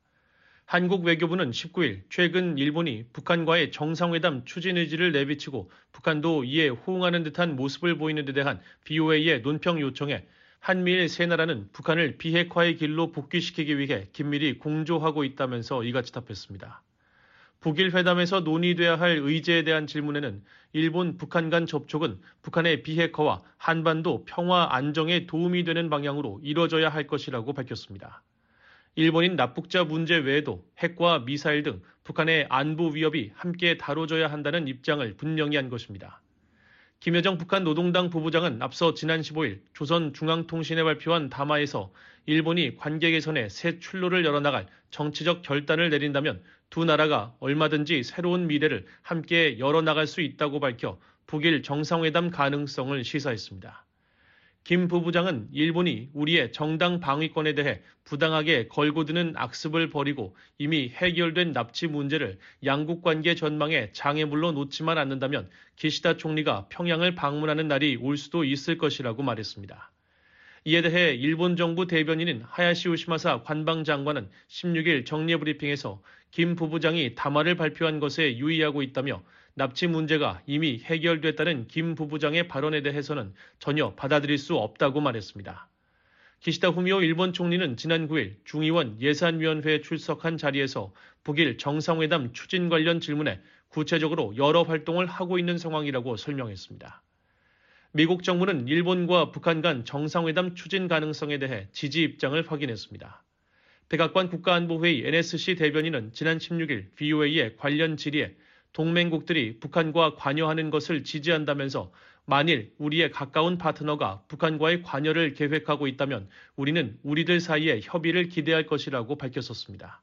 한국 외교부는 19일 최근 일본이 북한과의 정상회담 추진 의지를 내비치고 북한도 이에 호응하는 듯한 모습을 보이는 데 대한 BOA의 논평 요청에 한미일 세 나라는 북한을 비핵화의 길로 복귀시키기 위해 긴밀히 공조하고 있다면서 이같이 답했습니다. 북일 회담에서 논의돼야 할 의제에 대한 질문에는 일본 북한 간 접촉은 북한의 비핵화와 한반도 평화 안정에 도움이 되는 방향으로 이뤄져야 할 것이라고 밝혔습니다. 일본인 납북자 문제 외에도 핵과 미사일 등 북한의 안보 위협이 함께 다뤄져야 한다는 입장을 분명히 한 것입니다. 김여정 북한 노동당 부부장은 앞서 지난 15일 조선중앙통신에 발표한 담화에서 일본이 관계 개선에 새 출로를 열어나갈 정치적 결단을 내린다면 두 나라가 얼마든지 새로운 미래를 함께 열어나갈 수 있다고 밝혀 북일 정상회담 가능성을 시사했습니다. 김 부부장은 일본이 우리의 정당 방위권에 대해 부당하게 걸고 드는 악습을 버리고 이미 해결된 납치 문제를 양국 관계 전망에 장애물로 놓지만 않는다면 기시다 총리가 평양을 방문하는 날이 올 수도 있을 것이라고 말했습니다. 이에 대해 일본 정부 대변인인 하야시 우시마사 관방장관은 16일 정례 브리핑에서 김 부부장이 담화를 발표한 것에 유의하고 있다며 납치 문제가 이미 해결됐다는 김 부부장의 발언에 대해서는 전혀 받아들일 수 없다고 말했습니다. 기시다 후미오 일본 총리는 지난 9일 중의원 예산위원회에 출석한 자리에서 북일 정상회담 추진 관련 질문에 구체적으로 여러 활동을 하고 있는 상황이라고 설명했습니다. 미국 정부는 일본과 북한 간 정상회담 추진 가능성에 대해 지지 입장을 확인했습니다. 백악관 국가안보회의 NSC 대변인은 지난 16일 VOA의 관련 질의에 동맹국들이 북한과 관여하는 것을 지지한다면서 만일 우리의 가까운 파트너가 북한과의 관여를 계획하고 있다면 우리는 우리들 사이에 협의를 기대할 것이라고 밝혔었습니다.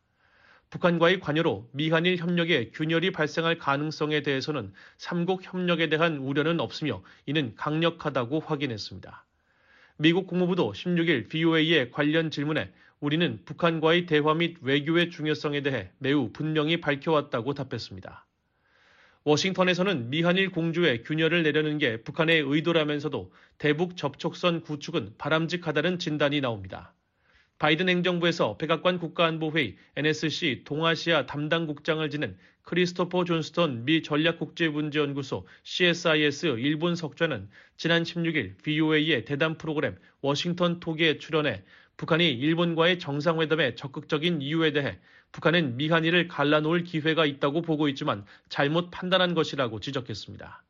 북한과의 관여로 미한일 협력에 균열이 발생할 가능성에 대해서는 삼국 협력에 대한 우려는 없으며 이는 강력하다고 확인했습니다. 미국 국무부도 16일 BOA의 관련 질문에 우리는 북한과의 대화 및 외교의 중요성에 대해 매우 분명히 밝혀왔다고 답했습니다. 워싱턴에서는 미한일 공조에 균열을 내려는 게 북한의 의도라면서도 대북 접촉선 구축은 바람직하다는 진단이 나옵니다. 바이든 행정부에서 백악관 국가안보회의 NSC 동아시아 담당 국장을 지낸 크리스토퍼 존스턴 미 전략국제문제연구소 CSIS 일본 석좌는 지난 16일 VOA의 대담 프로그램 워싱턴 토기에 출연해 북한이 일본과의 정상회담에 적극적인 이유에 대해 북한은 미한일을 갈라놓을 기회가 있다고 보고 있지만 잘못 판단한 것이라고 지적했습니다.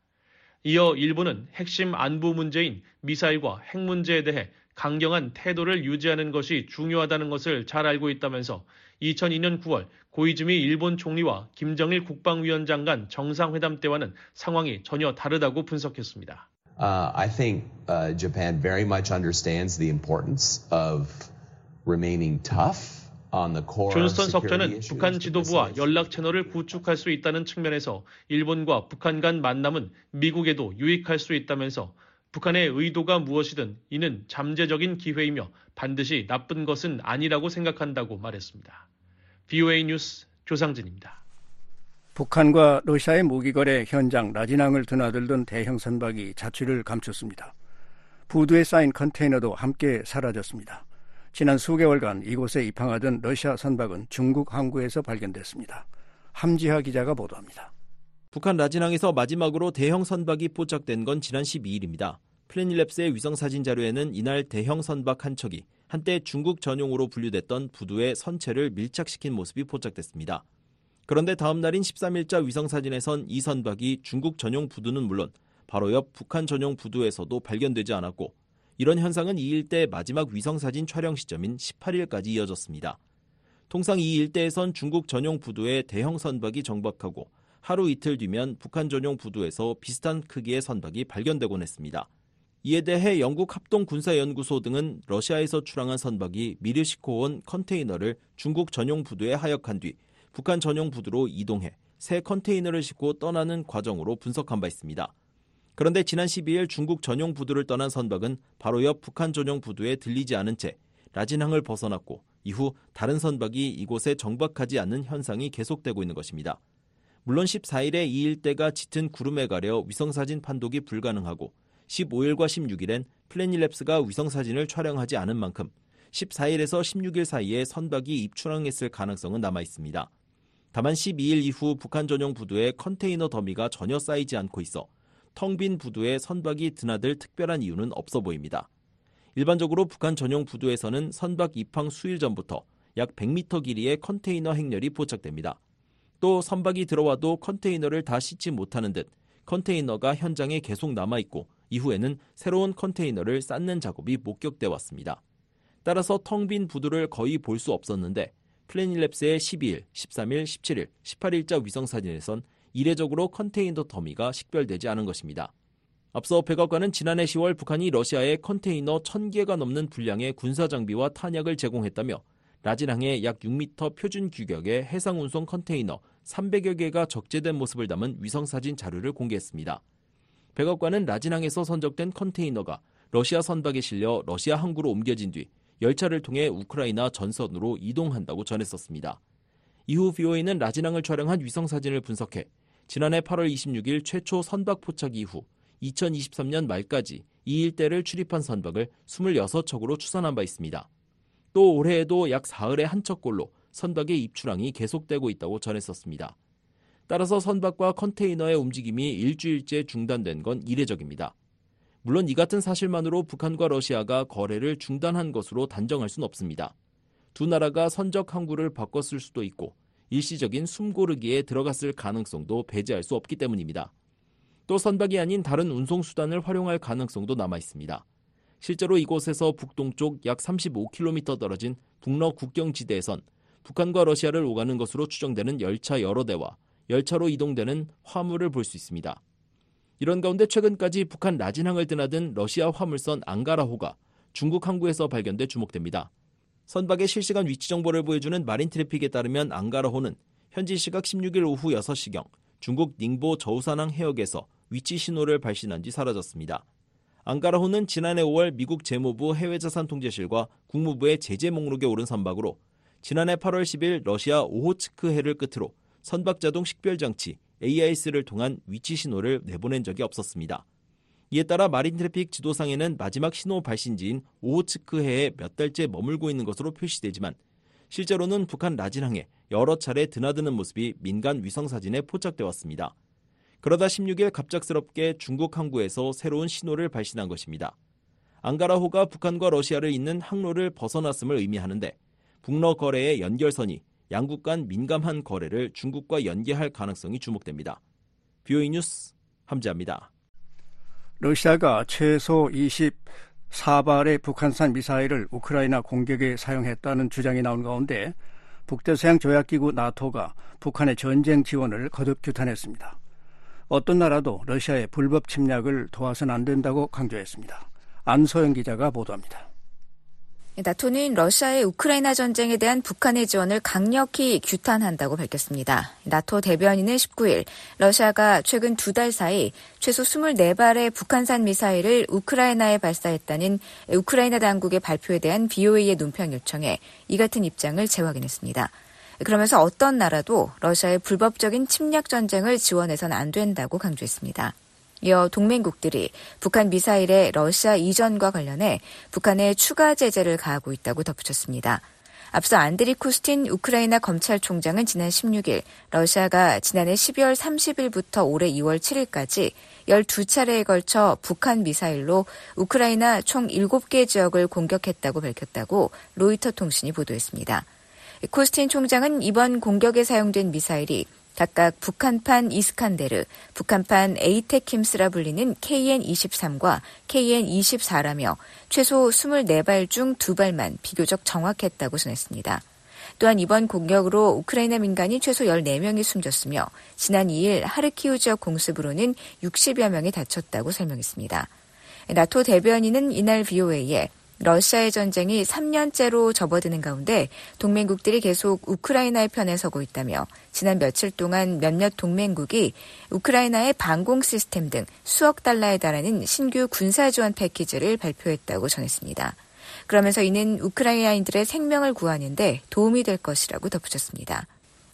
이어 일본은 핵심 안보 문제인 미사일과 핵 문제에 대해 강경한 태도를 유지하는 것이 중요하다는 것을 잘 알고 있다면서 2002년 9월 고이즈미 일본 총리와 김정일 국방위원장 간 정상회담 때와는 상황이 전혀 다르다고 분석했습니다. Uh, I think uh, Japan very much understands the importance of remaining tough. 존스턴 석좌는 북한 지도부와 연락 채널을 구축할 수 있다는 측면에서 일본과 북한 간 만남은 미국에도 유익할 수 있다면서 북한의 의도가 무엇이든 이는 잠재적인 기회이며 반드시 나쁜 것은 아니라고 생각한다고 말했습니다. BOA 뉴스 조상진입니다. 북한과 러시아의 무기거래 현장 라진항을 드나들던 대형 선박이 자취를 감췄습니다. 부두에 쌓인 컨테이너도 함께 사라졌습니다. 지난 수개월간 이곳에 입항하던 러시아 선박은 중국 항구에서 발견됐습니다. 함지하 기자가 보도합니다. 북한 라진항에서 마지막으로 대형 선박이 포착된 건 지난 12일입니다. 플래닐랩스의 위성 사진 자료에는 이날 대형 선박 한 척이 한때 중국 전용으로 분류됐던 부두의 선체를 밀착시킨 모습이 포착됐습니다. 그런데 다음 날인 13일자 위성 사진에선 이 선박이 중국 전용 부두는 물론 바로 옆 북한 전용 부두에서도 발견되지 않았고 이런 현상은 이 일대 마지막 위성사진 촬영 시점인 18일까지 이어졌습니다. 통상 이 일대에선 중국 전용 부두에 대형 선박이 정박하고 하루 이틀 뒤면 북한 전용 부두에서 비슷한 크기의 선박이 발견되곤 했습니다. 이에 대해 영국 합동군사연구소 등은 러시아에서 출항한 선박이 미르시코 온 컨테이너를 중국 전용 부두에 하역한 뒤 북한 전용 부두로 이동해 새 컨테이너를 싣고 떠나는 과정으로 분석한 바 있습니다. 그런데 지난 12일 중국 전용 부두를 떠난 선박은 바로 옆 북한 전용 부두에 들리지 않은 채 라진항을 벗어났고 이후 다른 선박이 이곳에 정박하지 않는 현상이 계속되고 있는 것입니다. 물론 14일에 이 일대가 짙은 구름에 가려 위성사진 판독이 불가능하고 15일과 16일엔 플래닐랩스가 위성사진을 촬영하지 않은 만큼 14일에서 16일 사이에 선박이 입출항했을 가능성은 남아 있습니다. 다만 12일 이후 북한 전용 부두에 컨테이너 더미가 전혀 쌓이지 않고 있어 텅 빈 부두에 선박이 드나들 특별한 이유는 없어 보입니다. 일반적으로 북한 전용 부두에서는 선박 입항 수일 전부터 약 100m 길이의 컨테이너 행렬이 포착됩니다. 또 선박이 들어와도 컨테이너를 다 싣지 못하는 듯 컨테이너가 현장에 계속 남아있고 이후에는 새로운 컨테이너를 쌓는 작업이 목격돼 왔습니다. 따라서 텅 빈 부두를 거의 볼 수 없었는데 플래닐랩스의 12일, 13일, 17일, 18일자 위성사진에선 이례적으로 컨테이너 더미가 식별되지 않은 것입니다. 앞서 백악관은 지난해 10월 북한이 러시아에 컨테이너 1000개가 넘는 분량의 군사 장비와 탄약을 제공했다며 라진항에 약 6m 표준 규격의 해상 운송 컨테이너 300여 개가 적재된 모습을 담은 위성 사진 자료를 공개했습니다. 백악관은 라진항에서 선적된 컨테이너가 러시아 선박에 실려 러시아 항구로 옮겨진 뒤 열차를 통해 우크라이나 전선으로 이동한다고 전했었습니다. 이후 BOA는 라진항을 촬영한 위성 사진을 분석해 지난해 8월 26일 최초 선박 포착 이후 2023년 말까지 이 일대를 출입한 선박을 26척으로 추산한 바 있습니다. 또 올해에도 약 사흘에 한 척꼴로 선박의 입출항이 계속되고 있다고 전했었습니다. 따라서 선박과 컨테이너의 움직임이 일주일째 중단된 건 이례적입니다. 물론 이 같은 사실만으로 북한과 러시아가 거래를 중단한 것으로 단정할 수는 없습니다. 두 나라가 선적 항구를 바꿨을 수도 있고 일시적인 숨고르기에 들어갔을 가능성도 배제할 수 없기 때문입니다. 또 선박이 아닌 다른 운송수단을 활용할 가능성도 남아 있습니다. 실제로 이곳에서 북동쪽 약 35km 떨어진 북러 국경지대에선 북한과 러시아를 오가는 것으로 추정되는 열차 여러 대와 열차로 이동되는 화물을 볼 수 있습니다. 이런 가운데 최근까지 북한 라진항을 드나든 러시아 화물선 앙가라호가 중국 항구에서 발견돼 주목됩니다. 선박의 실시간 위치 정보를 보여주는 마린 트래픽에 따르면 앙가라호는 현지 시각 16일 오후 6시경 중국 닝보 저우산항 해역에서 위치 신호를 발신한 뒤 사라졌습니다. 앙가라호는 지난해 5월 미국 재무부 해외자산통제실과 국무부의 제재 목록에 오른 선박으로 지난해 8월 10일 러시아 오호츠크해를 끝으로 선박 자동 식별 장치 AIS를 통한 위치 신호를 내보낸 적이 없었습니다. 이에 따라 마린 트래픽 지도상에는 마지막 신호 발신지인 오호츠크해에 몇 달째 머물고 있는 것으로 표시되지만 실제로는 북한 라진항에 여러 차례 드나드는 모습이 민간 위성 사진에 포착돼 왔습니다. 그러다 16일 갑작스럽게 중국 항구에서 새로운 신호를 발신한 것입니다. 앙가라호가 북한과 러시아를 잇는 항로를 벗어났음을 의미하는데 북러 거래의 연결선이 양국 간 민감한 거래를 중국과 연계할 가능성이 주목됩니다. 뷰이 뉴스 함지합니다. 러시아가 최소 24발의 북한산 미사일을 우크라이나 공격에 사용했다는 주장이 나온 가운데 북대서양 조약기구 나토가 북한의 전쟁 지원을 거듭 규탄했습니다. 어떤 나라도 러시아의 불법 침략을 도와서는 안 된다고 강조했습니다. 안소영 기자가 보도합니다. 나토는 러시아의 우크라이나 전쟁에 대한 북한의 지원을 강력히 규탄한다고 밝혔습니다. 나토 대변인은 19일 러시아가 최근 두 달 사이 최소 24발의 북한산 미사일을 우크라이나에 발사했다는 우크라이나 당국의 발표에 대한 BOA의 논평 요청에 이 같은 입장을 재확인했습니다. 그러면서 어떤 나라도 러시아의 불법적인 침략 전쟁을 지원해서는 안 된다고 강조했습니다. 이어 동맹국들이 북한 미사일의 러시아 이전과 관련해 북한에 추가 제재를 가하고 있다고 덧붙였습니다. 앞서 안드리 쿠스틴 우크라이나 검찰총장은 지난 16일 러시아가 지난해 12월 30일부터 올해 2월 7일까지 12차례에 걸쳐 북한 미사일로 우크라이나 총 7개 지역을 공격했다고 밝혔다고 로이터 통신이 보도했습니다. 코스틴 총장은 이번 공격에 사용된 미사일이 각각 북한판 이스칸데르, 북한판 에이테킴스라 불리는 KN-23과 KN-24라며 최소 24발 중 2발만 비교적 정확했다고 전했습니다. 또한 이번 공격으로 우크라이나 민간인 최소 14명이 숨졌으며 지난 2일 하르키우 지역 공습으로는 60여 명이 다쳤다고 설명했습니다. 나토 대변인은 이날 VOA에 러시아의 전쟁이 3년째로 접어드는 가운데 동맹국들이 계속 우크라이나의 편에 서고 있다며 지난 며칠 동안 몇몇 동맹국이 우크라이나의 방공 시스템 등 수억 달러에 달하는 신규 군사 지원 패키지를 발표했다고 전했습니다. 그러면서 이는 우크라이나인들의 생명을 구하는데 도움이 될 것이라고 덧붙였습니다.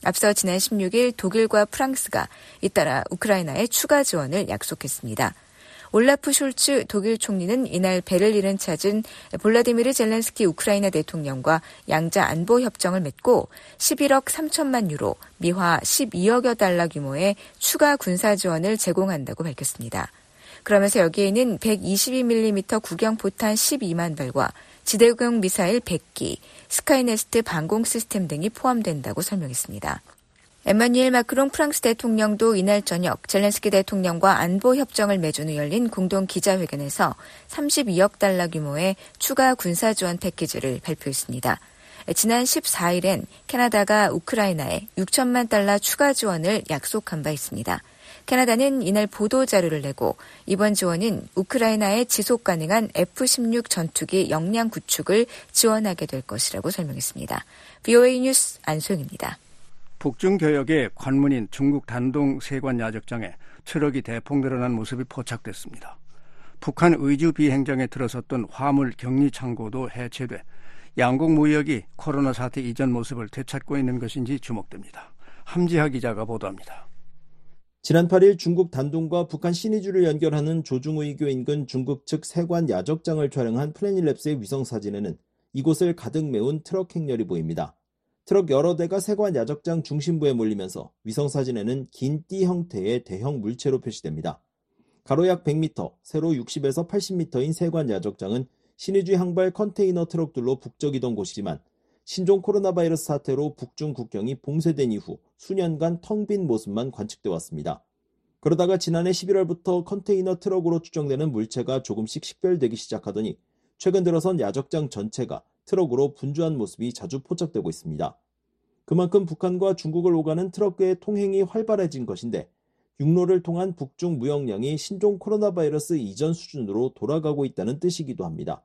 앞서 지난 16일 독일과 프랑스가 잇따라 우크라이나에 추가 지원을 약속했습니다. 올라프 숄츠 독일 총리는 이날 베를린을 찾은 볼라디미르 젤렌스키 우크라이나 대통령과 양자 안보 협정을 맺고 11억 3천만 유로, 미화 12억여 달러 규모의 추가 군사 지원을 제공한다고 밝혔습니다. 그러면서 여기에는 122mm 구경 포탄 12만 발과 지대공 미사일 100기, 스카이넥스 방공 시스템 등이 포함된다고 설명했습니다. 에마뉘엘 마크롱 프랑스 대통령도 이날 저녁 젤렌스키 대통령과 안보 협정을 맺은 후 열린 공동 기자회견에서 32억 달러 규모의 추가 군사 지원 패키지를 발표했습니다. 지난 14일엔 캐나다가 우크라이나에 6천만 달러 추가 지원을 약속한 바 있습니다. 캐나다는 이날 보도 자료를 내고 이번 지원은 우크라이나의 지속 가능한 F-16 전투기 역량 구축을 지원하게 될 것이라고 설명했습니다. VOA 뉴스 안소영입니다. 북중 교역의 관문인 중국 단동 세관 야적장에 트럭이 대폭 늘어난 모습이 포착됐습니다. 북한 의주 비행장에 들어섰던 화물 격리 창고도 해체돼 양국 무역이 코로나 사태 이전 모습을 되찾고 있는 것인지 주목됩니다. 함지하 기자가 보도합니다. 지난 8일 중국 단동과 북한 신의주를 연결하는 조중우의교 인근 중국 측 세관 야적장을 촬영한 플래닛랩스의 위성 사진에는 이곳을 가득 메운 트럭 행렬이 보입니다. 트럭 여러 대가 세관 야적장 중심부에 몰리면서 위성사진에는 긴 띠 형태의 대형 물체로 표시됩니다. 가로 약 100m, 세로 60에서 80m인 세관 야적장은 신의주 향발 컨테이너 트럭들로 북적이던 곳이지만 신종 코로나 바이러스 사태로 북중 국경이 봉쇄된 이후 수년간 텅 빈 모습만 관측돼 왔습니다. 그러다가 지난해 11월부터 컨테이너 트럭으로 추정되는 물체가 조금씩 식별되기 시작하더니 최근 들어선 야적장 전체가 트럭으로 분주한 모습이 자주 포착되고 있습니다. 그만큼 북한과 중국을 오가는 트럭의 통행이 활발해진 것인데 육로를 통한 북중 무역량이 신종 코로나 바이러스 이전 수준으로 돌아가고 있다는 뜻이기도 합니다.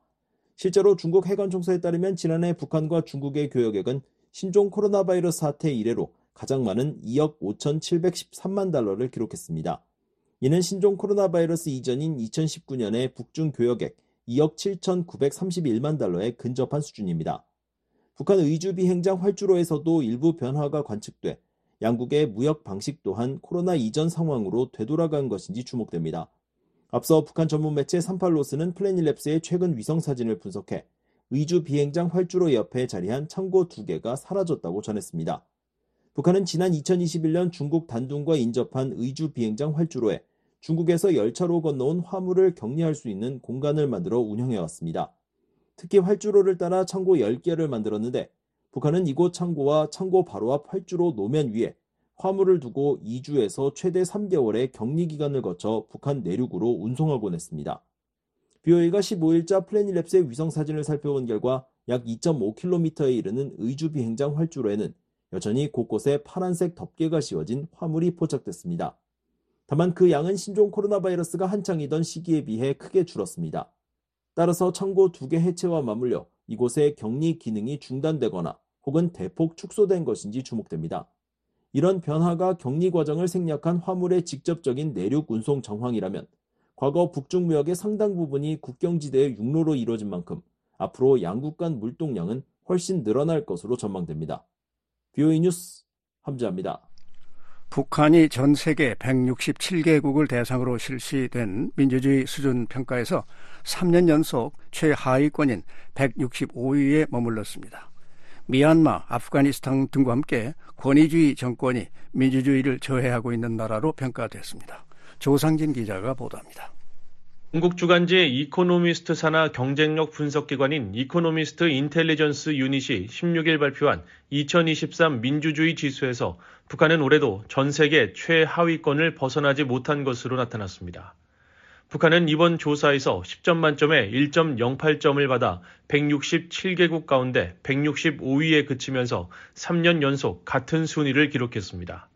실제로 중국 해관총서에 따르면 지난해 북한과 중국의 교역액은 신종 코로나 바이러스 사태 이래로 가장 많은 2억 5,713만 달러를 기록했습니다. 이는 신종 코로나 바이러스 이전인 2019년의 북중 교역액 2억 7,931만 달러에 근접한 수준입니다. 북한 의주 비행장 활주로에서도 일부 변화가 관측돼 양국의 무역 방식 또한 코로나 이전 상황으로 되돌아간 것인지 주목됩니다. 앞서 북한 전문 매체 38로스는 플래닛랩스의 최근 위성 사진을 분석해 의주 비행장 활주로 옆에 자리한 창고 두 개가 사라졌다고 전했습니다. 북한은 지난 2021년 중국 단둥과 인접한 의주 비행장 활주로에 중국에서 열차로 건너온 화물을 격리할 수 있는 공간을 만들어 운영해 왔습니다. 특히 활주로를 따라 창고 10개를 만들었는데 북한은 이곳 창고와 창고 바로 앞 활주로 노면 위에 화물을 두고 2주에서 최대 3개월의 격리 기간을 거쳐 북한 내륙으로 운송하곤 했습니다. BOA가 15일자 플래닛랩스의 위성 사진을 살펴본 결과 약 2.5km에 이르는 의주 비행장 활주로에는 여전히 곳곳에 파란색 덮개가 씌워진 화물이 포착됐습니다. 다만 그 양은 신종 코로나 바이러스가 한창이던 시기에 비해 크게 줄었습니다. 따라서 창고 두 개 해체와 맞물려 이곳의 격리 기능이 중단되거나 혹은 대폭 축소된 것인지 주목됩니다. 이런 변화가 격리 과정을 생략한 화물의 직접적인 내륙 운송 정황이라면 과거 북중무역의 상당 부분이 국경지대의 육로로 이루어진 만큼 앞으로 양국 간 물동량은 훨씬 늘어날 것으로 전망됩니다. BOE 뉴스 함지합니다. 북한이 전 세계 167개국을 대상으로 실시된 민주주의 수준 평가에서 3년 연속 최하위권인 165위에 머물렀습니다. 미얀마, 아프가니스탄 등과 함께 권위주의 정권이 민주주의를 저해하고 있는 나라로 평가됐습니다. 조상진 기자가 보도합니다. 영국 주간지 이코노미스트 산하 경쟁력 분석기관인 이코노미스트 인텔리전스 유닛이 16일 발표한 2023 민주주의 지수에서 북한은 올해도 전 세계 최하위권을 벗어나지 못한 것으로 나타났습니다. 북한은 이번 조사에서 10점 만점에 1.08점을 받아 167개국 가운데 165위에 그치면서 3년 연속 같은 순위를 기록했습니다.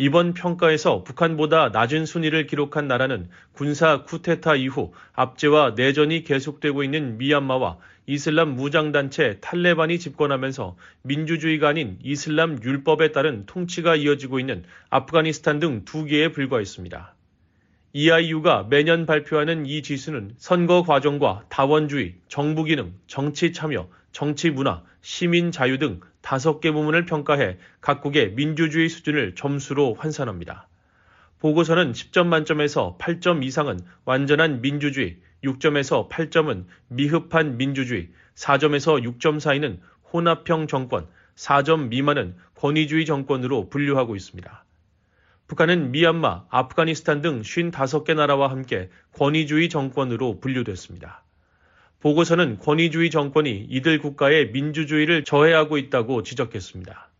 이번 평가에서 북한보다 낮은 순위를 기록한 나라는 군사 쿠데타 이후 압제와 내전이 계속되고 있는 미얀마와 이슬람 무장단체 탈레반이 집권하면서 민주주의가 아닌 이슬람 율법에 따른 통치가 이어지고 있는 아프가니스탄 등 두 개에 불과했습니다. EIU가 매년 발표하는 이 지수는 선거 과정과 다원주의, 정부 기능, 정치 참여, 정치 문화, 시민 자유 등 다섯 개 부문을 평가해 각국의 민주주의 수준을 점수로 환산합니다. 보고서는 10점 만점에서 8점 이상은 완전한 민주주의, 6점에서 8점은 미흡한 민주주의, 4점에서 6점 사이는 혼합형 정권, 4점 미만은 권위주의 정권으로 분류하고 있습니다. 북한은 미얀마, 아프가니스탄 등 55개 나라와 함께 권위주의 정권으로 분류됐습니다. 보고서는 권위주의 정권이 이들 국가의 민주주의를 저해하고 있다고 지적했습니다.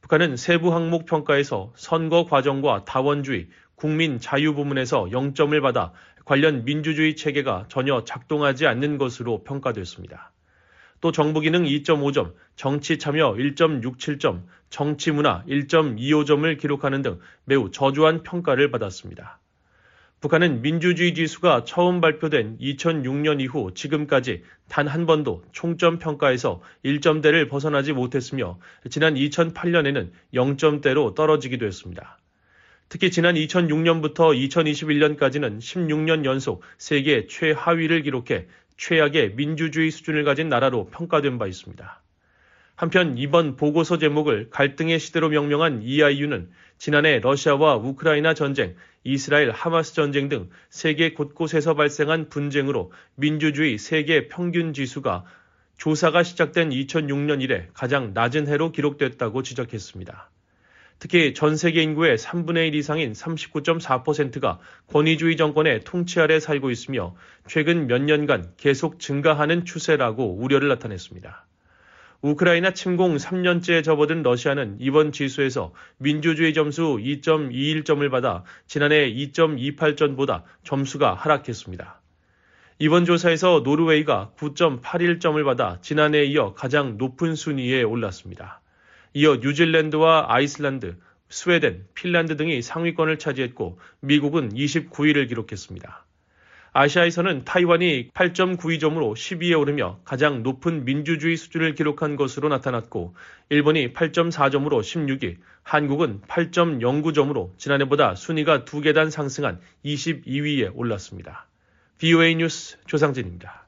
북한은 세부 항목 평가에서 선거 과정과 다원주의, 국민 자유 부문에서 0점을 받아 관련 민주주의 체계가 전혀 작동하지 않는 것으로 평가됐습니다. 또 정부 기능 2.5점, 정치 참여 1.67점, 정치 문화 1.25점을 기록하는 등 매우 저조한 평가를 받았습니다. 북한은 민주주의 지수가 처음 발표된 2006년 이후 지금까지 단 한 번도 총점 평가에서 1점대를 벗어나지 못했으며 지난 2008년에는 0점대로 떨어지기도 했습니다. 특히 지난 2006년부터 2021년까지는 16년 연속 세계 최하위를 기록해 최악의 민주주의 수준을 가진 나라로 평가된 바 있습니다. 한편 이번 보고서 제목을 갈등의 시대로 명명한 EIU는 지난해 러시아와 우크라이나 전쟁, 이스라엘 하마스 전쟁 등 세계 곳곳에서 발생한 분쟁으로 민주주의 세계 평균 지수가 조사가 시작된 2006년 이래 가장 낮은 해로 기록됐다고 지적했습니다. 특히 전 세계 인구의 3분의 1 이상인 39.4%가 권위주의 정권의 통치 아래 살고 있으며 최근 몇 년간 계속 증가하는 추세라고 우려를 나타냈습니다. 우크라이나 침공 3년째 접어든 러시아는 이번 지수에서 민주주의 점수 2.21점을 받아 지난해 2.28점보다 점수가 하락했습니다. 이번 조사에서 노르웨이가 9.81점을 받아 지난해에 이어 가장 높은 순위에 올랐습니다. 이어 뉴질랜드와 아이슬란드, 스웨덴, 핀란드 등이 상위권을 차지했고 미국은 29위를 기록했습니다. 아시아에서는 타이완이 8.92점으로 10위에 오르며 가장 높은 민주주의 수준을 기록한 것으로 나타났고 일본이 8.4점으로 16위, 한국은 8.09점으로 지난해보다 순위가 두 계단 상승한 22위에 올랐습니다. VOA 뉴스 조상진입니다.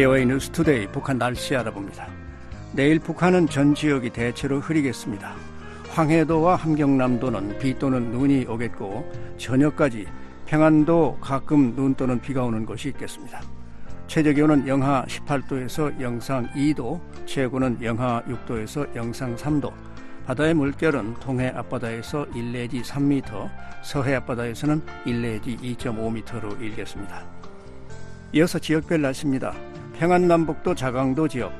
VOA 뉴스 투데이 북한 날씨 알아봅니다. 내일 북한은 전 지역이 대체로 흐리겠습니다. 황해도와 함경남도는 비 또는 눈이 오겠고 저녁까지 평안도 가끔 눈 또는 비가 오는 곳이 있겠습니다. 최저 기온은 영하 18도에서 영상 2도, 최고는 영하 6도에서 영상 3도, 바다의 물결은 동해 앞바다에서 1 내지 3m, 서해 앞바다에서는 1 내지 2.5m로 일겠습니다. 이어서 지역별 날씨입니다. 평안남북도 자강도 지역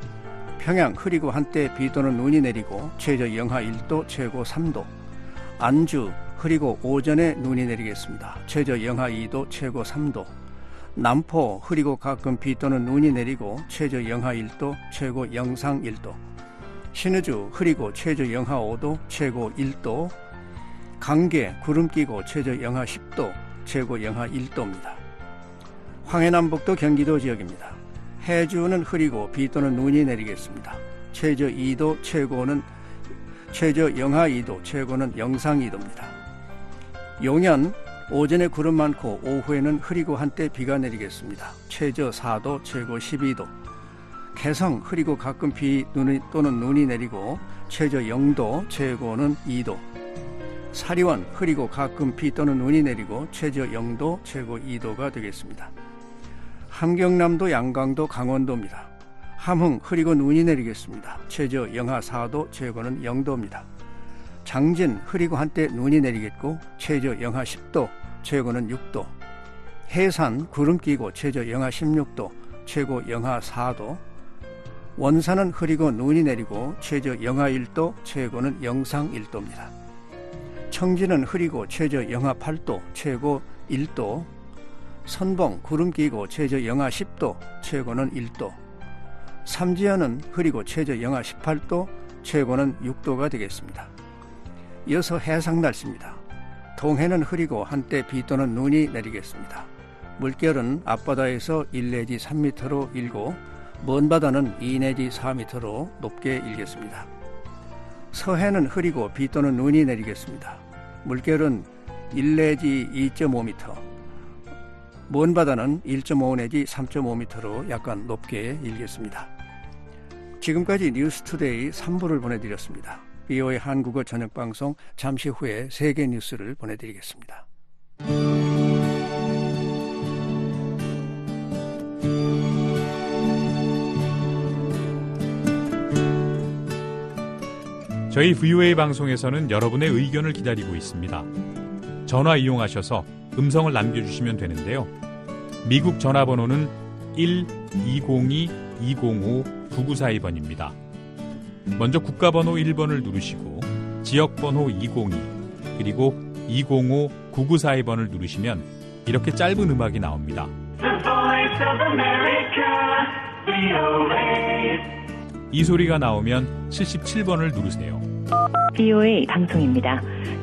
평양 흐리고 한때 비 또는 눈이 내리고 최저 영하 1도 최고 3도 안주 흐리고 오전에 눈이 내리겠습니다. 최저 영하 2도 최고 3도 남포 흐리고 가끔 비 또는 눈이 내리고 최저 영하 1도 최고 영상 1도 신의주 흐리고 최저 영하 5도 최고 1도 강계 구름 끼고 최저 영하 10도 최고 영하 1도입니다. 황해남북도 경기도 지역입니다. 해주는 흐리고 비 또는 눈이 내리겠습니다. 최저 2도 최고는 최저 영하 2도 최고는 영상 2도입니다. 용현 오전에 구름 많고 오후에는 흐리고 한때 비가 내리겠습니다. 최저 4도 최고 12도 개성 흐리고 가끔 비 또는 눈이 내리고 최저 0도 최고는 2도 사리원 흐리고 가끔 비 또는 눈이 내리고 최저 0도 최고 2도가 되겠습니다. 함경남도 양강도 강원도입니다. 함흥 흐리고 눈이 내리겠습니다. 최저 영하 4도 최고는 0도입니다. 장진 흐리고 한때 눈이 내리겠고 최저 영하 10도 최고는 6도 해산 구름 끼고 최저 영하 16도 최고 영하 4도 원산은 흐리고 눈이 내리고 최저 영하 1도 최고는 영상 1도입니다. 청진은 흐리고 최저 영하 8도 최고 1도 선봉 구름 끼고 최저 영하 10도 최고는 1도 삼지연은 흐리고 최저 영하 18도 최고는 6도가 되겠습니다. 이어서 해상 날씨입니다. 동해는 흐리고 한때 비 또는 눈이 내리겠습니다. 물결은 앞바다에서 1 내지 3m로 일고 먼 바다는 2 내지 4m로 높게 일겠습니다. 서해는 흐리고 비 또는 눈이 내리겠습니다. 물결은 1 내지 2.5m, 먼 바다는 1.5 내지 3.5m로 약간 높게 일겠습니다. 지금까지 뉴스투데이 3부를 보내드렸습니다. BO의 한국어 저녁 방송 잠시 후에 세계 뉴스를 보내드리겠습니다. 저희 VOA 방송에서는 여러분의 의견을 기다리고 있습니다. 전화 이용하셔서 음성을 남겨주시면 되는데요. 미국 전화번호는 1-202-205-9942번입니다. 먼저 국가번호 1번을 누르시고 지역번호 202 그리고 205-9942번을 누르시면 이렇게 짧은 음악이 나옵니다. 이 소리가 나오면 77번을 누르세요. VOA 방송입니다.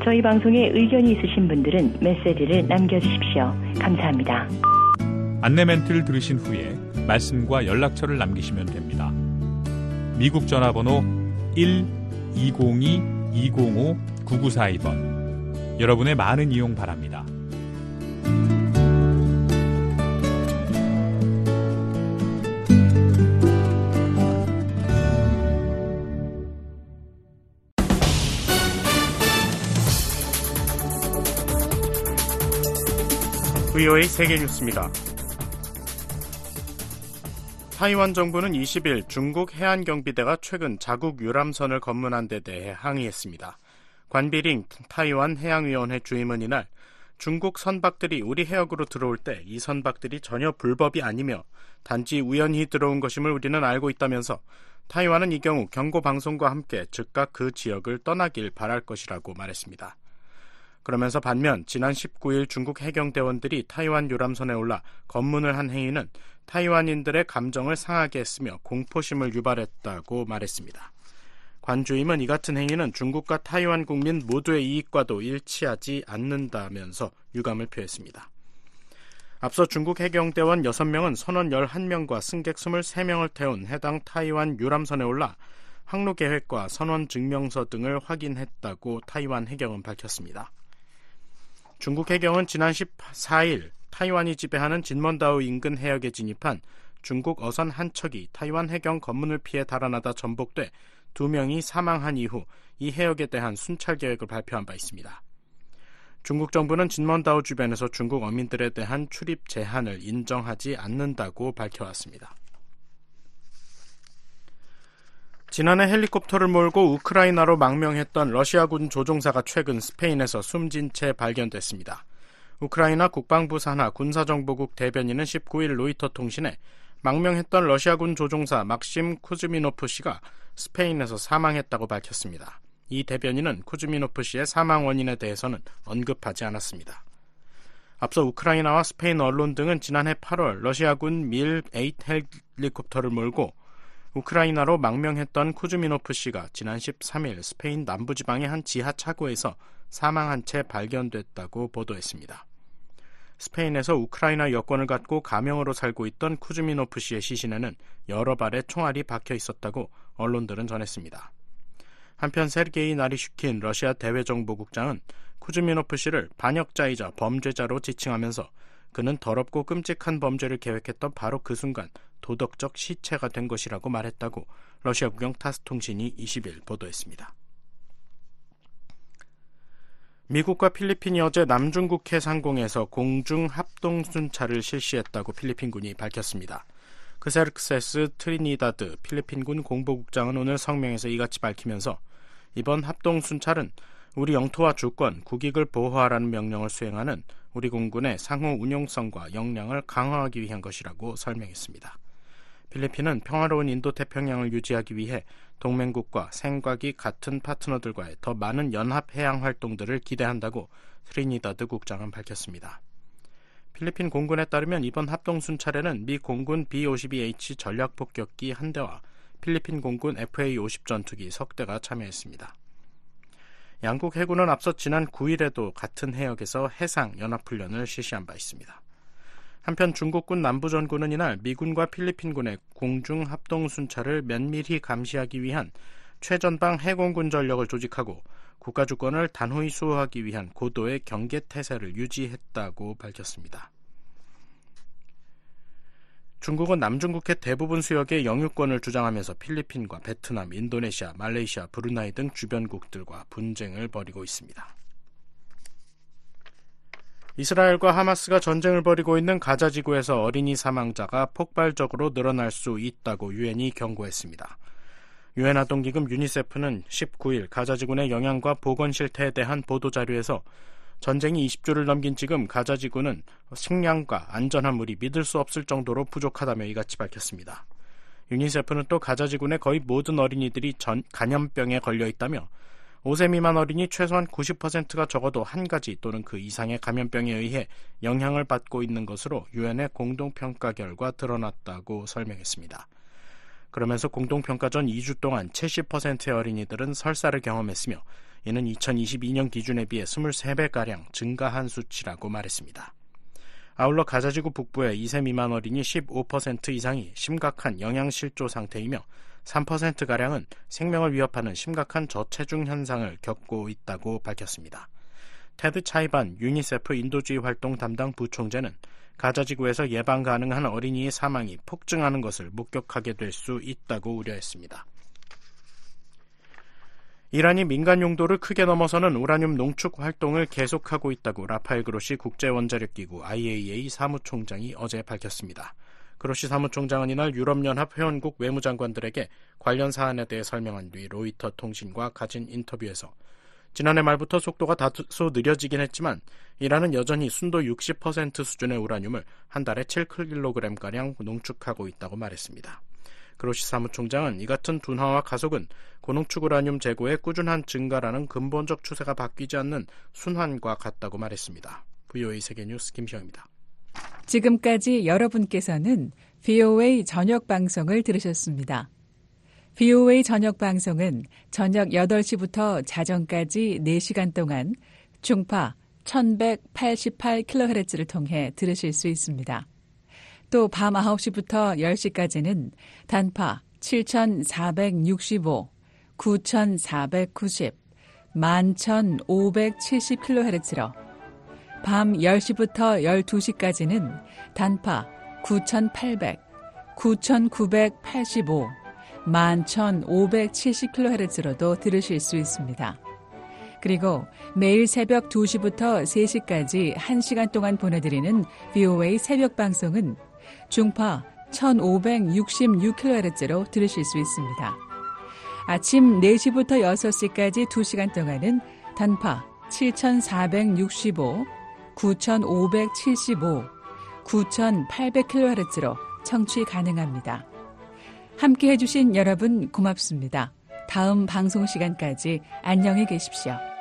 저희 방송에 의견이 있으신 분들은 메시지를 남겨주십시오. 감사합니다. 안내 멘트를 들으신 후에 말씀과 연락처를 남기시면 됩니다. 미국 전화번호 1-202-205-9942번 여러분의 많은 이용 바랍니다. VOA 세계 뉴스입니다. 타이완 정부는 20일 중국 해안경비대가 최근 자국 유람선을 검문한 데 대해 항의했습니다. 관비링 타이완 해양위원회 주임은 이날 중국 선박들이 우리 해역으로 들어올 때 이 선박들이 전혀 불법이 아니며 단지 우연히 들어온 것임을 우리는 알고 있다면서 타이완은 이 경우 경고 방송과 함께 즉각 그 지역을 떠나길 바랄 것이라고 말했습니다. 그러면서 반면 지난 19일 중국 해경대원들이 타이완 유람선에 올라 검문을 한 행위는 타이완인들의 감정을 상하게 했으며 공포심을 유발했다고 말했습니다. 관주임은 이 같은 행위는 중국과 타이완 국민 모두의 이익과도 일치하지 않는다면서 유감을 표했습니다. 앞서 중국 해경대원 6명은 선원 11명과 승객 23명을 태운 해당 타이완 유람선에 올라 항로 계획과 선원 증명서 등을 확인했다고 타이완 해경은 밝혔습니다. 중국 해경은 지난 14일 타이완이 지배하는 진먼다오 인근 해역에 진입한 중국 어선 한 척이 타이완 해경 검문을 피해 달아나다 전복돼 두 명이 사망한 이후 이 해역에 대한 순찰 계획을 발표한 바 있습니다. 중국 정부는 진먼다오 주변에서 중국 어민들에 대한 출입 제한을 인정하지 않는다고 밝혀왔습니다. 지난해 헬리콥터를 몰고 우크라이나로 망명했던 러시아군 조종사가 최근 스페인에서 숨진 채 발견됐습니다. 우크라이나 국방부 산하 군사정보국 대변인은 19일 로이터 통신에 망명했던 러시아군 조종사 막심 쿠즈미노프 씨가 스페인에서 사망했다고 밝혔습니다. 이 대변인은 쿠즈미노프 씨의 사망 원인에 대해서는 언급하지 않았습니다. 앞서 우크라이나와 스페인 언론 등은 지난해 8월 러시아군 밀8 헬리콥터를 몰고 우크라이나로 망명했던 쿠즈미노프 씨가 지난 13일 스페인 남부지방의 한 지하 차고에서 사망한 채 발견됐다고 보도했습니다. 스페인에서 우크라이나 여권을 갖고 가명으로 살고 있던 쿠즈미노프 씨의 시신에는 여러 발의 총알이 박혀 있었다고 언론들은 전했습니다. 한편 세르게이 나리슈킨 러시아 대외정보국장은 쿠즈미노프 씨를 반역자이자 범죄자로 지칭하면서 그는 더럽고 끔찍한 범죄를 계획했던 바로 그 순간 도덕적 시체가 된 것이라고 말했다고 러시아 국영 타스 통신이 20일 보도했습니다. 미국과 필리핀이 어제 남중국해 상공에서 공중 합동 순찰을 실시했다고 필리핀군이 밝혔습니다. 크세르크세스 트리니다드 필리핀군 공보국장은 오늘 성명에서 이같이 밝히면서 이번 합동 순찰은 우리 영토와 주권, 국익을 보호하라는 명령을 수행하는 우리 공군의 상호 운용성과 역량을 강화하기 위한 것이라고 설명했습니다. 필리핀은 평화로운 인도 태평양을 유지하기 위해 동맹국과 생각이 같은 파트너들과의 더 많은 연합 해양 활동들을 기대한다고 트리니다드 국장은 밝혔습니다. 필리핀 공군에 따르면 이번 합동 순찰에는 미 공군 B-52H 전략 폭격기 한 대와 필리핀 공군 FA-50 전투기 석 대가 참여했습니다. 양국 해군은 앞서 지난 9일에도 같은 해역에서 해상 연합훈련을 실시한 바 있습니다. 한편 중국군 남부전군은 이날 미군과 필리핀군의 공중 합동 순찰을 면밀히 감시하기 위한 최전방 해공군 전력을 조직하고 국가 주권을 단호히 수호하기 위한 고도의 경계 태세를 유지했다고 밝혔습니다. 중국은 남중국해 대부분 수역의 영유권을 주장하면서 필리핀과 베트남, 인도네시아, 말레이시아, 브루나이 등 주변국들과 분쟁을 벌이고 있습니다. 이스라엘과 하마스가 전쟁을 벌이고 있는 가자 지구에서 어린이 사망자가 폭발적으로 늘어날 수 있다고 유엔이 경고했습니다. 유엔 아동기금 유니세프는 19일 가자 지구의 영향과 보건 실태에 대한 보도 자료에서 전쟁이 20주를 넘긴 지금 가자 지구는 식량과 안전한 물이 믿을 수 없을 정도로 부족하다며 이같이 밝혔습니다. 유니세프는 또 가자 지구 의 거의 모든 어린이들이 전, 간염병에 걸려 있다며 5세 미만 어린이 최소한 90%가 적어도 한 가지 또는 그 이상의 감염병에 의해 영향을 받고 있는 것으로 유엔의 공동평가 결과 드러났다고 설명했습니다. 그러면서 공동평가 전 2주 동안 70%의 어린이들은 설사를 경험했으며 이는 2022년 기준에 비해 23배가량 증가한 수치라고 말했습니다. 아울러 가자지구 북부의 2세 미만 어린이 15% 이상이 심각한 영양실조 상태이며 3%가량은 생명을 위협하는 심각한 저체중 현상을 겪고 있다고 밝혔습니다. 테드 차이반 유니세프 인도주의 활동 담당 부총재는 가자지구에서 예방 가능한 어린이의 사망이 폭증하는 것을 목격하게 될 수 있다고 우려했습니다. 이란이 민간 용도를 크게 넘어서는 우라늄 농축 활동을 계속하고 있다고 라파엘 그로시 국제원자력기구 IAEA 사무총장이 어제 밝혔습니다. 그로시 사무총장은 이날 유럽연합 회원국 외무장관들에게 관련 사안에 대해 설명한 뒤 로이터 통신과 가진 인터뷰에서 지난해 말부터 속도가 다소 느려지긴 했지만 이란은 여전히 순도 60% 수준의 우라늄을 한 달에 7kg가량 농축하고 있다고 말했습니다. 그로시 사무총장은 이 같은 둔화와 가속은 고농축 우라늄 재고의 꾸준한 증가라는 근본적 추세가 바뀌지 않는 순환과 같다고 말했습니다. VOA 세계뉴스 김시영입니다. 지금까지 여러분께서는 VOA 저녁 방송을 들으셨습니다. VOA 저녁 방송은 저녁 8시부터 자정까지 4시간 동안 중파 1188kHz를 통해 들으실 수 있습니다. 또 밤 9시부터 10시까지는 단파 7465, 9490, 11570kHz로 밤 10시부터 12시까지는 단파 9800, 9985, 11,570kHz로도 들으실 수 있습니다. 그리고 매일 새벽 2시부터 3시까지 1시간 동안 보내드리는 VOA 새벽 방송은 중파 1566kHz로 들으실 수 있습니다. 아침 4시부터 6시까지 2시간 동안은 단파 7465, 9575, 9800kHz로 청취 가능합니다. 함께 해주신 여러분 고맙습니다. 다음 방송 시간까지 안녕히 계십시오.